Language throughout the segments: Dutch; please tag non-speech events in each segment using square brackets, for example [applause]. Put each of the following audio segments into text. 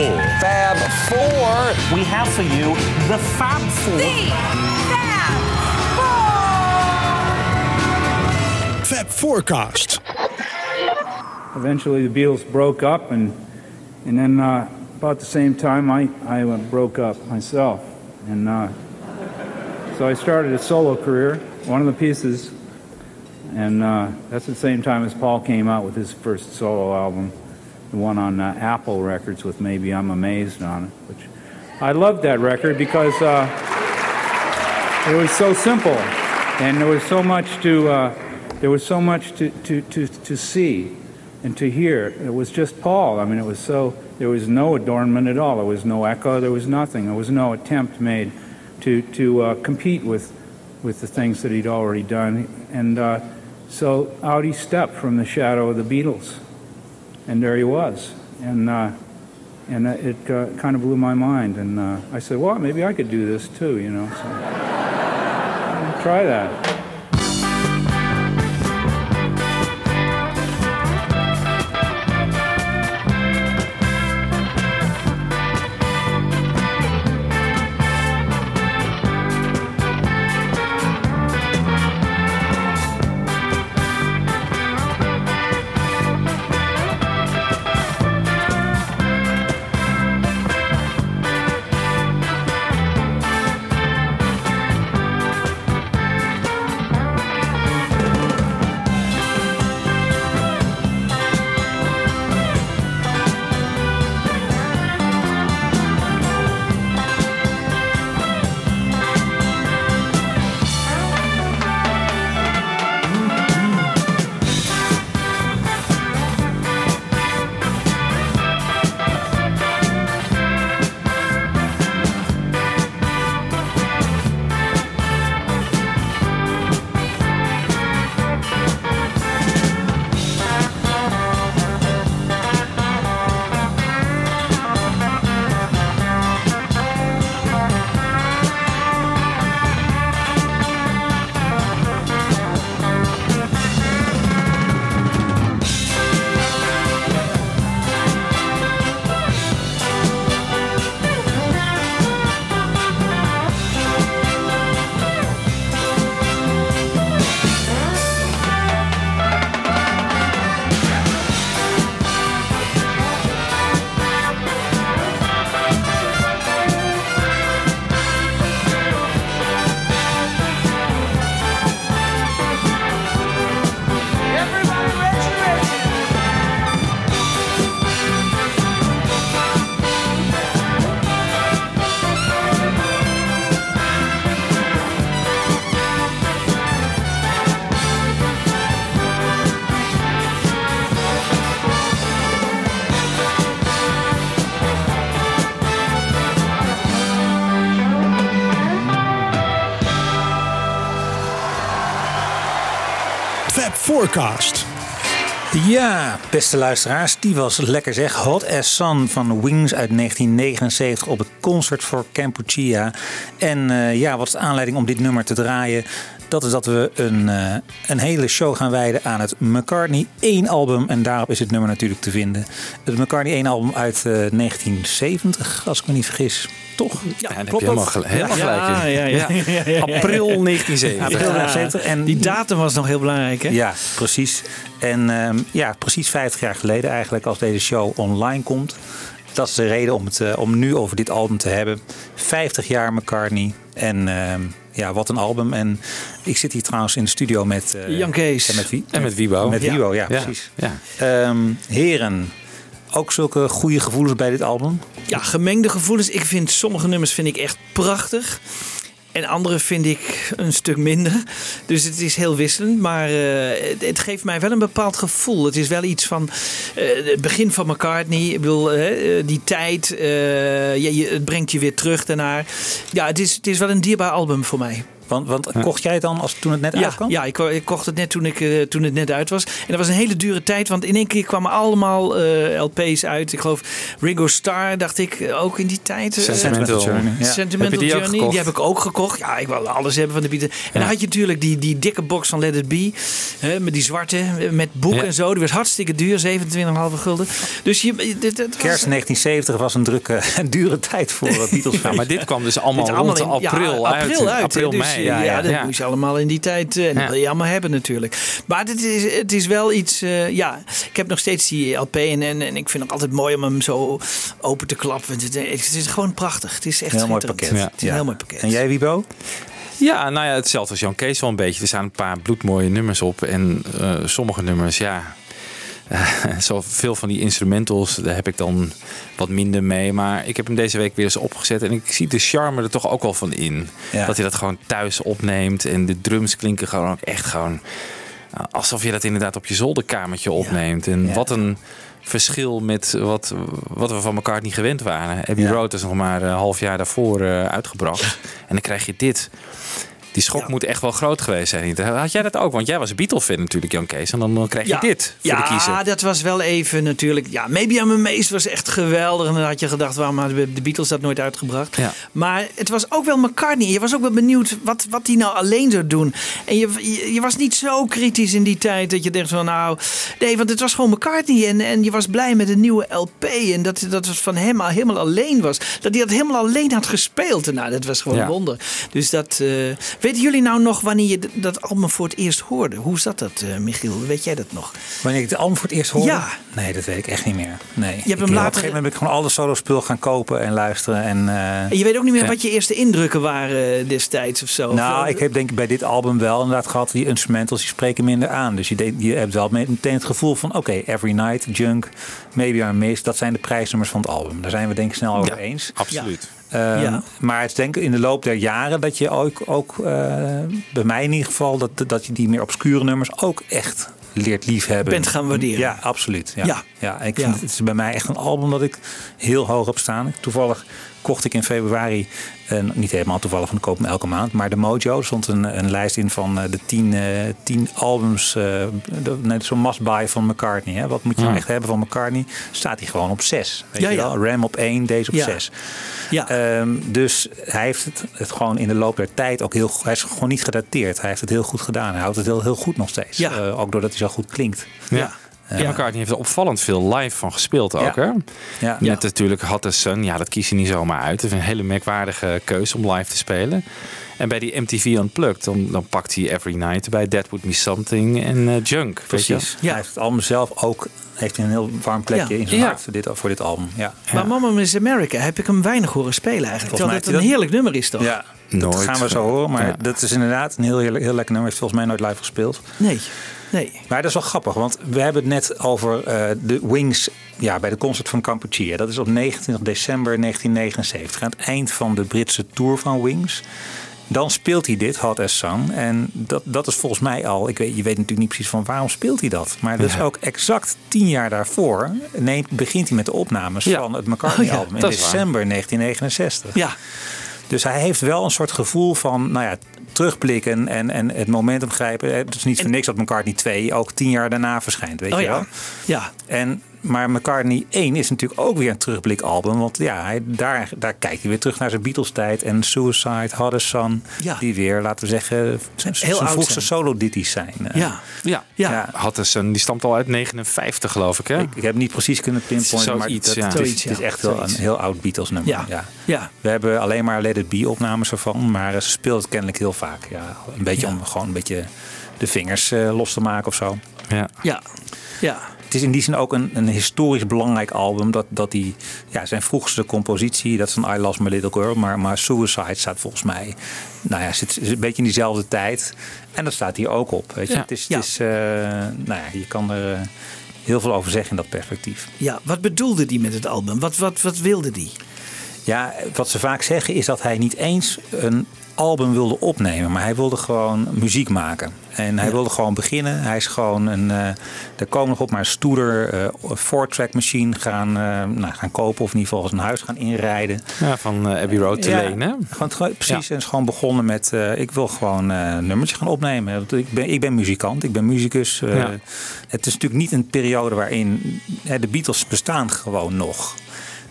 Four. Fab Four. We have for you the Fab Four. Fab Four Forecast. Eventually, the Beatles broke up, and and then uh, about the same time, I I uh, broke up myself, and uh, so I started a solo career. One of the pieces, and uh, that's the same time as Paul came out with his first solo album, the one on uh, Apple Records with "Maybe I'm Amazed" on it, which I loved that record because uh, it was so simple, and there was so much to uh, there was so much to, to, to, to see and to hear. It was just Paul. I mean, it was so there was no adornment at all. There was no echo. There was nothing. There was no attempt made to to uh, compete with with the things that he'd already done. And uh, so out he stepped from the shadow of the Beatles, and there he was. And uh, and it uh, kind of blew my mind. And uh, I said, well, maybe I could do this too, you know. So [laughs] try that. Ja, beste luisteraars, die was lekker zeg. Hot as Sun van Wings uit 1979 op het Concert voor Kampuchea. En eh, ja, wat is de aanleiding om dit nummer te draaien? Dat is dat we een, eh, een hele show gaan wijden aan het McCartney 1 album. En daarop is het nummer natuurlijk te vinden. Het McCartney 1 album uit eh, 1970, als ik me niet vergis. Toch? Ja, je helemaal, gel- helemaal gelijk. Ja, ja, ja, ja, ja. April 1970. April 1970. En Die datum was nog heel belangrijk, hè? Ja, precies. En ehm, ja, precies 50 jaar geleden eigenlijk als deze show online komt. Dat is de reden om, het, eh, om nu over dit album te hebben. 50 jaar McCartney. En ehm, ja, wat een album. En ik zit hier trouwens in de studio met... eh, Jan Kees. En met wie? En met Wiebo. Met ja, Ja, precies. ja. Ehm, heren, ook zulke goede gevoelens bij dit album? Ja, gemengde gevoelens. Ik vind sommige nummers vind ik echt prachtig. En andere vind ik een stuk minder. Dus het is heel wisselend. Maar eh, het, geeft mij wel een bepaald gevoel. Het is wel iets van eh, het begin van McCartney. Ik bedoel, eh, die tijd. ja, je, het brengt je weer terug daarnaar. Ja, het is, het is wel een dierbaar album voor mij. Want, want kocht jij het dan als toen het net Ja, uitkwam? ja ik, ik kocht het net toen, ik, eh, toen het net uit was. En dat was een hele dure tijd, want in één keer kwamen allemaal eh, LP's uit. Ik geloof Ringo Starr, dacht ik, eh, ook in die tijd. eh, Sentimental Journey. Ja. Sentimental Heb die Journey, die heb ik ook gekocht. Ja, ik wil alles hebben van de Beatles. En dan had je natuurlijk die, die dikke box van Let It Be. Hè, met die zwarte, met boek Ja. en zo. Die was hartstikke duur, 27,5 gulden. Dus je, dit, dit was- Kerst 1970 was een drukke en [laughs] dure tijd voor Beatles. [laughs] Ja, maar dit kwam dus allemaal rond allemaal in- april, ja, uit. april uit. April. Dus, mei. Ja, Ja, dat ja. moest je allemaal in die tijd. eh, En dat Ja. wil je allemaal hebben natuurlijk. Maar het is, het is wel iets... eh, ja, ik heb nog steeds die LP. En, en, en ik vind het altijd mooi om hem zo open te klappen. Het, het is gewoon prachtig. Het is echt Heel mooi pakket. Het is een heel mooi pakket. En jij, Wiebo? Ja, nou ja, hetzelfde als Jan Kees wel een beetje. Er staan een paar bloedmooie nummers op. En eh, sommige nummers, ja... eh, zo veel van die instrumentals, daar heb ik dan wat minder mee. Maar ik heb hem deze week weer eens opgezet. En ik zie de charme er toch ook wel van in. Ja. Dat hij dat gewoon thuis opneemt. En de drums klinken gewoon ook echt gewoon... nou, Alsof je dat inderdaad op je zolderkamertje opneemt. En Ja. wat een verschil met wat, wat we van elkaar niet gewend waren. Abbey. Road is nog maar een half jaar daarvoor eh, uitgebracht. En dan krijg je dit. Die schok Ja. moet echt wel groot geweest zijn. Had jij dat ook? Want jij was een Beatle-fan natuurlijk, Jan Kees. En dan, krijg je dit voor ja, de kiezer. dat was wel even natuurlijk. Ja, Maybe I'm Amazed was echt geweldig. En dan had je gedacht, waarom hadden de Beatles dat nooit uitgebracht? Ja. Maar het was ook wel McCartney. Je was ook wel benieuwd wat, wat hij nou alleen zou doen. En je, je, je was niet zo kritisch in die tijd dat je denkt van nou... Nee, want het was gewoon McCartney. En, en je was blij met een nieuwe LP. En dat, dat het van hem al helemaal alleen was. Dat hij dat helemaal alleen had gespeeld. En nou, dat was gewoon Ja. een wonder. Dus dat... eh, weten jullie nou nog wanneer je dat album voor het eerst hoorde? Hoe zat dat, eh, Michiel? Weet jij dat nog? Wanneer ik de album voor het eerst hoorde? Ja. Nee, dat weet ik echt niet meer. Nee. hem ik, later- Op een gegeven moment ben ik gewoon alle solo spul gaan kopen en luisteren. En, eh, En je weet ook niet meer Ja. wat je eerste indrukken waren eh, destijds of zo? nou, Of, ik heb denk ik bij dit album wel inderdaad gehad, die instrumentals die spreken minder aan. Dus je, je hebt wel meteen het gevoel van, oké, Every Night, Junk, Maybe I'm Missed, dat zijn de prijsnummers van het album. Daar zijn we denk ik snel over Ja. eens. Absoluut. Ehm, Ja. Maar het is denk ik in de loop der jaren dat je ook, ook eh, bij mij in ieder geval, dat, dat je die meer obscure nummers ook echt leert liefhebben. Bent gaan waarderen. Ja, absoluut. Ja. Ja. Ja. ik vind, het is bij mij echt een album dat ik heel hoog heb staan. Toevallig kocht ik in februari, eh, niet helemaal toevallig, want ik koop elke maand, maar de Mojo stond een, een lijst in van eh, de tien, eh, tien albums, de- net zo'n must-buy van McCartney. Hè. Wat moet je nou echt hebben van McCartney? Staat hij gewoon op zes. Weet Ja, je ja. wel? Ram op één, deze op Ja. zes. Ja. Ehm, dus hij heeft het, het gewoon in de loop der tijd ook heel goed. Hij is gewoon niet gedateerd. Hij heeft het heel goed gedaan. Hij houdt het heel, heel goed nog steeds. Ja. Eh, ook doordat hij zo goed klinkt. Ja. Ja. McCartney heeft er opvallend veel live van gespeeld ook, Ja. hè? Ja. Met natuurlijk Sun. Ja, dat kies je niet zomaar uit. Het is een hele merkwaardige keuze om live te spelen. En bij die MTV Unplugged, dan, dan pakt hij Every Night bij That Would Be Something en eh, Junk. weet je? Precies. Ja. Hij heeft het album zelf ook heeft hij een heel warm plekje Ja. in zijn Ja. hart voor dit, voor dit album. Ja. Maar Mama Miss America heb ik hem weinig horen spelen eigenlijk. Volgens Terwijl het een heerlijk nummer is toch? Ja, Nooit. dat gaan we zo horen. Maar Ja. dat is inderdaad een heel, heel, heel lekker nummer. Heeft volgens mij nooit live gespeeld. Nee, nee. Maar dat is wel grappig, want we hebben het net over eh, de Wings ja, bij de concert van Kampuchea. Dat is op 29 december 1979, aan het eind van de Britse tour van Wings. Dan speelt hij dit, Hot as Sun. En dat, dat is volgens mij al, ik weet, je weet natuurlijk niet precies van waarom speelt hij dat. Maar dat is Ja. ook exact tien jaar daarvoor neemt, begint hij met de opnames Ja. van het McCartney-album Oh ja, in waar. december 1969. Ja, Dus hij heeft wel een soort gevoel van, nou ja, terugblikken en, en het momentum grijpen. Het is niet voor niks dat McCartney 2 ook tien jaar daarna verschijnt, weet oh je wel. ja. Ja, En, maar McCartney 1 is natuurlijk ook weer een terugblikalbum. Want ja, hij, daar, daar kijkt hij weer terug naar zijn Beatles-tijd. En Suicide, Hot as Sun, Ja. die weer, laten we zeggen, zijn Heel zijn vroegste solo-ditties zijn. Eh, ja. Ja. Ja. Ja. Sun, die stamt al uit 59 geloof ik, hè? Ik, ik heb niet precies kunnen pinpointen, maar dat, ja. het, is, het echt wel een heel oud Beatles-nummer. Ja. Ja. Ja. We hebben alleen maar Let It Be opnames ervan, maar ze speelt het kennelijk heel vaak. Ja, een beetje Ja. om gewoon een beetje de vingers eh, los te maken of zo. Ja. Ja. Ja. Het is in die zin ook een, een historisch belangrijk album. Dat, dat die, ja, zijn vroegste compositie, dat is een I Lost My Little Girl. Maar, maar Suicide staat volgens mij, nou ja, zit, een beetje in diezelfde tijd. En dat staat hier ook op. Weet je? Ja. Het is, Ja. het is eh, nou ja, je kan er eh, heel veel over zeggen in dat perspectief. ja. Wat bedoelde die met het album? Wat, wat, wat wilde die? Ja, wat ze vaak zeggen is dat hij niet eens een album wilde opnemen, maar hij wilde gewoon muziek maken. En hij wilde gewoon beginnen. Hij is gewoon een. Uh, daar komen nog op maar een stoerder uh, four-track machine gaan, uh, nou, gaan kopen. Of in ieder geval een huis gaan inrijden. Ja, van Abbey Road te ja, lenen. Gewoon, precies. Ja. En is gewoon begonnen met. ik wil gewoon een nummertje gaan opnemen. Ik ben, ik ben muzikant, ik ben muzikus. Het is natuurlijk niet een periode waarin. de Beatles bestaan gewoon nog.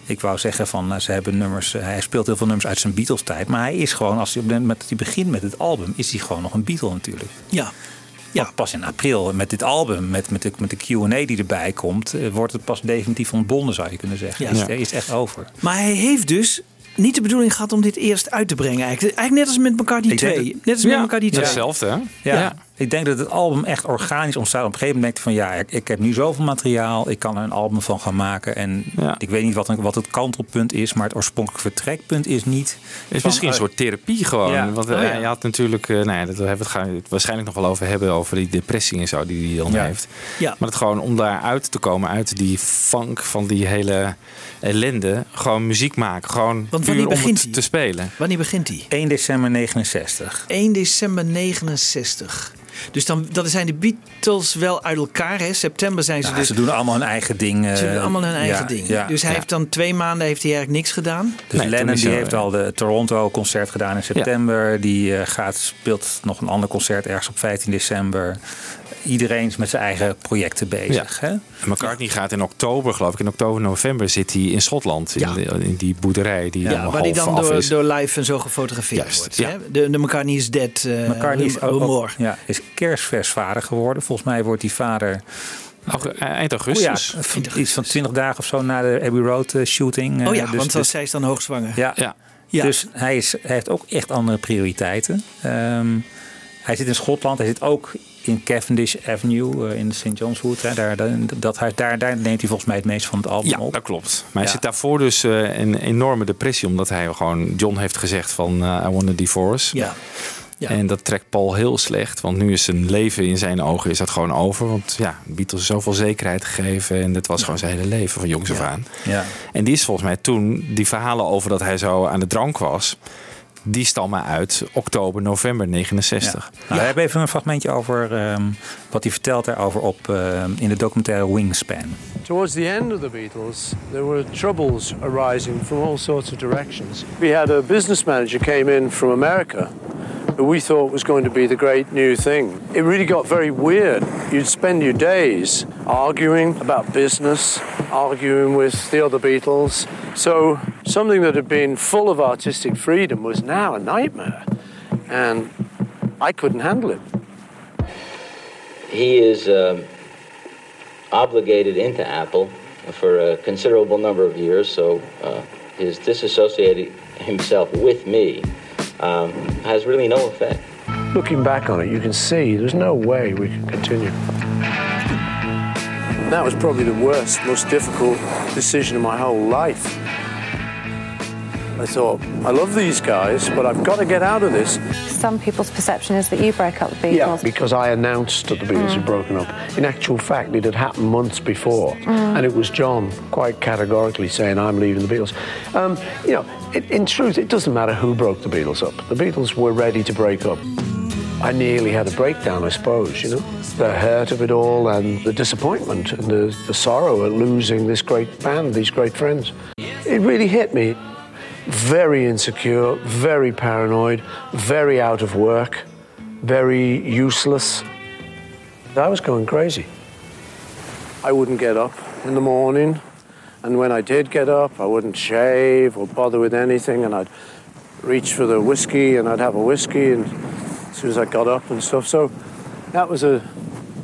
Ik wou zeggen van ze hebben nummers. hij speelt heel veel nummers uit zijn Beatles tijd. Maar hij is gewoon, als hij, op met, hij begint met het album, is hij gewoon nog een Beatle natuurlijk. Ja. Ja. Pas in april met dit album, met, met de, met de QA die erbij komt, wordt het pas definitief ontbonden, zou je kunnen zeggen. Ja. Is, is het echt over. Maar hij heeft dus niet de bedoeling gehad om dit eerst uit te brengen. Eigenlijk, eigenlijk net als met elkaar die twee. net als met elkaar die twee. Hetzelfde, hè? Ja. ja. Ik denk dat het album echt organisch ontstaat. Op een gegeven moment denk je van ja, ik, ik heb nu zoveel materiaal. Ik kan er een album van gaan maken. En ik weet niet wat, wat het kantelpunt is. Maar het oorspronkelijke vertrekpunt is niet. Het is misschien een soort therapie gewoon. Want oh, je had natuurlijk, uh, nou ja, dat hebben we het waarschijnlijk nog wel over hebben. Over die depressie en zo die hij dan heeft. Ja. Maar het gewoon om daaruit te komen uit die funk van die hele ellende. Gewoon muziek maken. Gewoon Want wanneer begint hij? te spelen. Wanneer begint hij? 1 december 69. 1 december 69. Dus dan dat zijn de Beatles wel uit elkaar. Hè? September zijn ze ja, dus... Ze doen allemaal hun eigen ding. Ze doen allemaal hun eigen ding. Ja, dus hij heeft dan twee maanden heeft hij eigenlijk niks gedaan. Dus nee, Lennon die heeft al de Toronto concert gedaan in september. Die uh, gaat, speelt nog een ander concert ergens op 15 december iedereen is met zijn eigen projecten bezig. Ja. Hè? McCartney gaat in oktober, geloof ik, in oktober, november zit hij in Schotland. In, in die boerderij die ja, waar hij dan door, door live en zo gefotografeerd Juist, wordt. Ja. De, de McCartney is dead. Uh, McCartney is, ook, ja, is kerstvers vader geworden. Volgens mij wordt die vader... Eind augustus. Oh ja, iets van 20 dagen of zo na de Abbey Road uh, shooting. Oh ja, dus, want dus, zij is dan hoogzwanger. Ja, ja. ja. dus hij, is, hij heeft ook echt andere prioriteiten. Um, hij zit in Schotland. Hij zit ook in Cavendish Avenue uh, in St. John's Wood. Hè, daar, dat, daar, daar neemt hij volgens mij het meest van het album ja, op. dat klopt. Maar hij zit daarvoor dus een enorme depressie. Omdat hij gewoon... John heeft gezegd van uh, I want a divorce. Ja. Ja. En dat trekt Paul heel slecht. Want nu is zijn leven in zijn ogen is dat gewoon over. Want ja, Beatles zoveel zekerheid gegeven. En dat was gewoon zijn hele leven van jongs af aan. Ja. En die is volgens mij toen... Die verhalen over dat hij zo aan de drank was die stammen uit oktober, november 69. Ja. Nou, we hebben even een fragmentje over um, wat hij vertelt daarover op uh, in de documentaire Wingspan. Towards the end of the Beatles, there were troubles arising from all sorts of directions. We had a business manager came in from America who we thought was going to be the great new thing. It really got very weird. You'd spend your days arguing about business, arguing with the other Beatles. So something that had been full of artistic freedom was now a nightmare. And I couldn't handle it. He is um, obligated into Apple for a considerable number of years, so uh, his disassociating himself with me um, has really no effect. Looking back on it, you can see there's no way we can continue. That was probably the worst, most difficult decision of my whole life. I thought, I love these guys, but I've got to get out of this. Some people's perception is that you broke up the Beatles. Yeah, because I announced that the Beatles mm. had broken up. In actual fact, it had happened months before, mm. and it was John quite categorically saying, I'm leaving the Beatles. Um, you know, it, in truth, it doesn't matter who broke the Beatles up. The Beatles were ready to break up. I nearly had a breakdown, I suppose, you know. The hurt of it all and the disappointment and the, the sorrow at losing this great band, these great friends. It really hit me very insecure, very paranoid, very out of work, very useless. I was going crazy. I wouldn't get up in the morning, and when I did get up, I wouldn't shave or bother with anything, and I'd reach for the whiskey and I'd have a whiskey and as soon as I got up and stuff. So that was a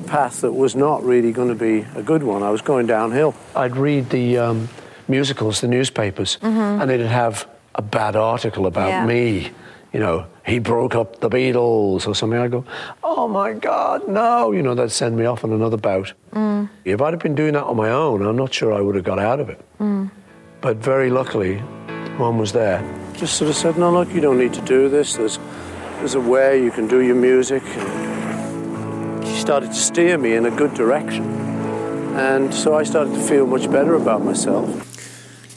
path that was not really going to be a good one. I was going downhill. I'd read the um, musicals, the newspapers, mm-hmm. and they'd have a bad article about yeah. me. You know, he broke up the Beatles or something. I go, oh my God, no. You know, that'd send me off on another bout. Mm. If I'd have been doing that on my own, I'm not sure I would have got out of it. Mm. But very luckily, Mum was there. Just sort of said, no, look, you don't need to do this. There's, there's a way you can do your music. And she started to steer me in a good direction. And so I started to feel much better about myself.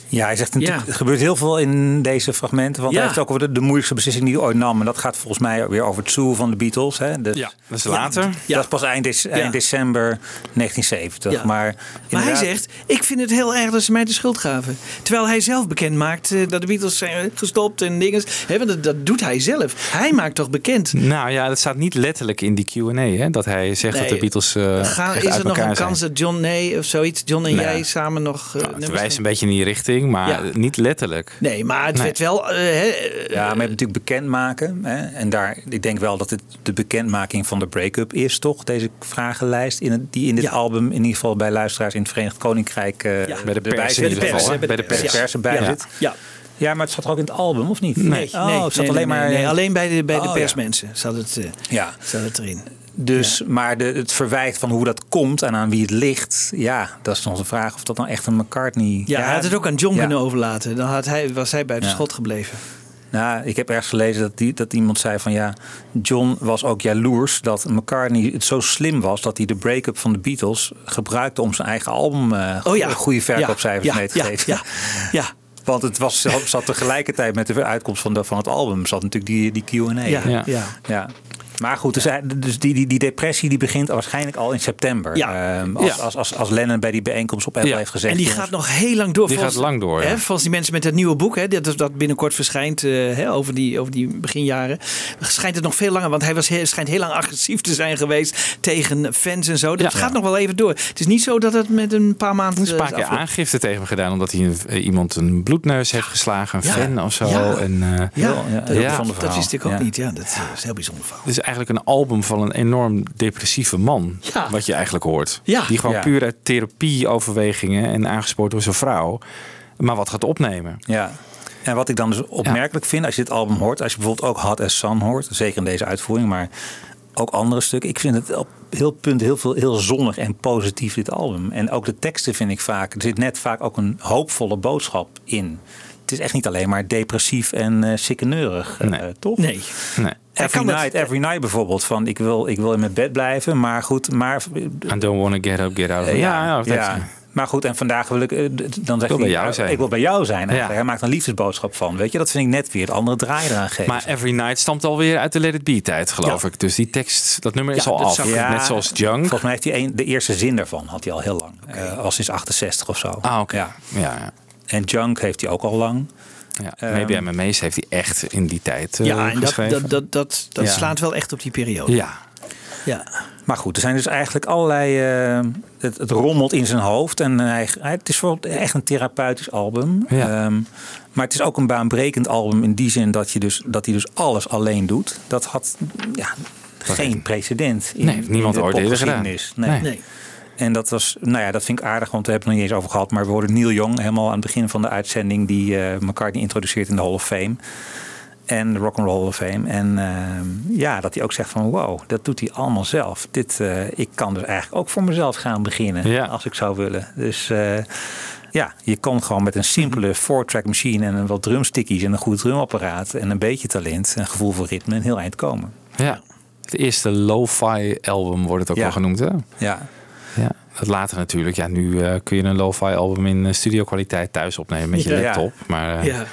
Ja, hij zegt natuurlijk, Ja. er gebeurt heel veel in deze fragmenten. Want Ja. hij heeft ook over de, de moeilijkste beslissing die hij ooit nam. En dat gaat volgens mij weer over het zoo van de Beatles. Hè? Dus, Ja, dat is later. Dat is pas eind, dec- eind december 1970. Ja. Maar, Maar hij zegt, ik vind het heel erg dat ze mij de schuld gaven. Terwijl hij zelf bekend maakt eh, dat de Beatles zijn gestopt en dingen. Hè, want dat, dat doet hij zelf. Hij maakt toch bekend. Nou ja, dat staat niet letterlijk in die Q&A, hè? Dat hij zegt Nee. dat de Beatles eh Ga, is er nog een zijn. kans dat John nee of zoiets, John en jij samen nog. eh, Het wijst een beetje in die richting, maar Ja. niet letterlijk. Nee, maar het Nee. werd wel. eh, hè, Ja, maar je hebt natuurlijk bekendmaken. Hè? En daar, ik denk wel dat het de bekendmaking van de break-up is, toch? Deze vragenlijst in het, die in dit Ja. album, in ieder geval bij luisteraars in het Verenigd Koninkrijk, eh, Ja. Bij de pers in ieder geval? Bij de pers. pers erbij Ja. zit. ja. Ja, maar het zat er ook in het album, of niet? Nee, oh, nee, het zat nee, alleen nee, maar. nee, alleen bij de, bij de Oh, ja. persmensen zat het, eh, Ja, zat het erin. Dus, maar de, het verwijt van hoe dat komt en aan wie het ligt, ja, dat is nog de vraag of dat nou echt een McCartney. Ja, hij had het ook aan John ja. kunnen overlaten. Dan had hij, was hij bij de Ja. schot gebleven. Nou, ik heb ergens gelezen dat, die, dat iemand zei van ja, John was ook jaloers dat McCartney het zo slim was dat hij de break-up van de Beatles gebruikte om zijn eigen album eh Oh ja. goede verkoopcijfers ja, mee te ja, geven. Ja, ja, Want het was, zat tegelijkertijd met de uitkomst van, de, van het album, zat natuurlijk die, die Q&A. ja, Ja. ja. Maar goed, dus, hij- dus die, die, die depressie die begint waarschijnlijk al in september. Ja. Ehm, als, Ja. Als, als, als Lennon bij die bijeenkomst op Apple Ja. heeft gezegd. En die jongens, gaat nog heel lang door. Die volgens- gaat lang door, ja. Hè, volgens die mensen met het nieuwe boek, hè, dat, dat binnenkort verschijnt eh, hè, over, die, over die beginjaren. Schijnt het nog veel langer, want hij was, heel- schijnt heel lang [laughs] agressief te zijn geweest tegen fans en zo. Dat Ja. gaat nog wel even door. Het is niet zo dat het met een paar maanden. Er is een paar eh, keer afloopt. aangifte tegen hem gedaan omdat hij een- eh, iemand een bloedneus heeft geslagen, een Ja. fan of zo. Ja. En, eh, Ja, dat, dat- wist ik ook Ja. niet. Ja, dat is heel bijzonder verhaal. Is eigenlijk een album van een enorm depressieve man. Ja. Wat je eigenlijk hoort. Ja. Die gewoon Ja. puur uit therapieoverwegingen en aangespoord door zijn vrouw. Maar wat gaat opnemen. Ja. En wat ik dan dus opmerkelijk vind als je dit album hoort, als je bijvoorbeeld ook Hot as Sun hoort, zeker in deze uitvoering, maar ook andere stukken. Ik vind het op heel punt heel, veel, heel zonnig en positief, dit album. En ook de teksten vind ik vaak, er zit net vaak ook een hoopvolle boodschap in. Het is echt niet alleen maar depressief en eh sikkeneurig, eh, Nee. toch? Nee. Nee. Every night, every night bijvoorbeeld. Van ik wil, ik wil in mijn bed blijven, maar goed, maar I don't want to get up, get out. eh, ja, ja. Maar goed, en vandaag wil ik, eh, dan zegt wil bij jou zijn. ik wil bij jou zijn. Ja. Hij maakt een liefdesboodschap van. Weet je, dat vind ik net weer het andere draai eraan geven. Maar Every Night stamt alweer uit de Let It Be tijd, geloof Ja. ik. Dus die tekst, dat nummer is Ja, al dat af. ik. Net zoals Junk. Volgens mij heeft hij een, de eerste zin daarvan had hij al heel lang. Eh, al sinds 68 of zo. Ah, oké. Ja. Ja. Ja, En Junk heeft hij ook al lang. Ja. Ehm, Maybe I'm Amazed heeft hij echt in die tijd eh, Ja, en dat, geschreven. dat, dat, dat, dat Ja. slaat wel echt op die periode. ja. Ja. Maar goed, er zijn dus eigenlijk allerlei. eh, het, het rommelt in zijn hoofd. En hij, hij- het is wel echt een therapeutisch album. Ja. Ehm, maar het is ook een baanbrekend album in die zin dat, je dus, dat hij dus alles alleen doet. Dat had ja, geen precedent in, Nee, niemand in de ooit eerder gedaan. Nee. Nee. En dat was, nou ja, dat vind ik aardig, want we hebben het nog niet eens over gehad. Maar we hoorden Neil Young helemaal aan het begin van de uitzending die eh McCartney introduceert in de Hall of Fame. En de Rock and Roll Hall of Fame. En eh, ja, dat hij ook zegt van wow, dat doet hij allemaal zelf. Dit, eh, ik kan dus eigenlijk ook voor mezelf gaan beginnen Ja. als ik zou willen. Dus ja, je kon gewoon met een simpele four-track machine en een wat drumstickies en een goed drumapparaat en een beetje talent, een gevoel voor ritme, een heel eind komen. ja. Het eerste lo-fi album wordt het ook Ja. wel genoemd, hè? Ja, Ja. Dat later natuurlijk. Ja, nu eh, kun je een lo-fi album in eh, studio kwaliteit thuis opnemen met je Ja. laptop. Maar eh, Ja.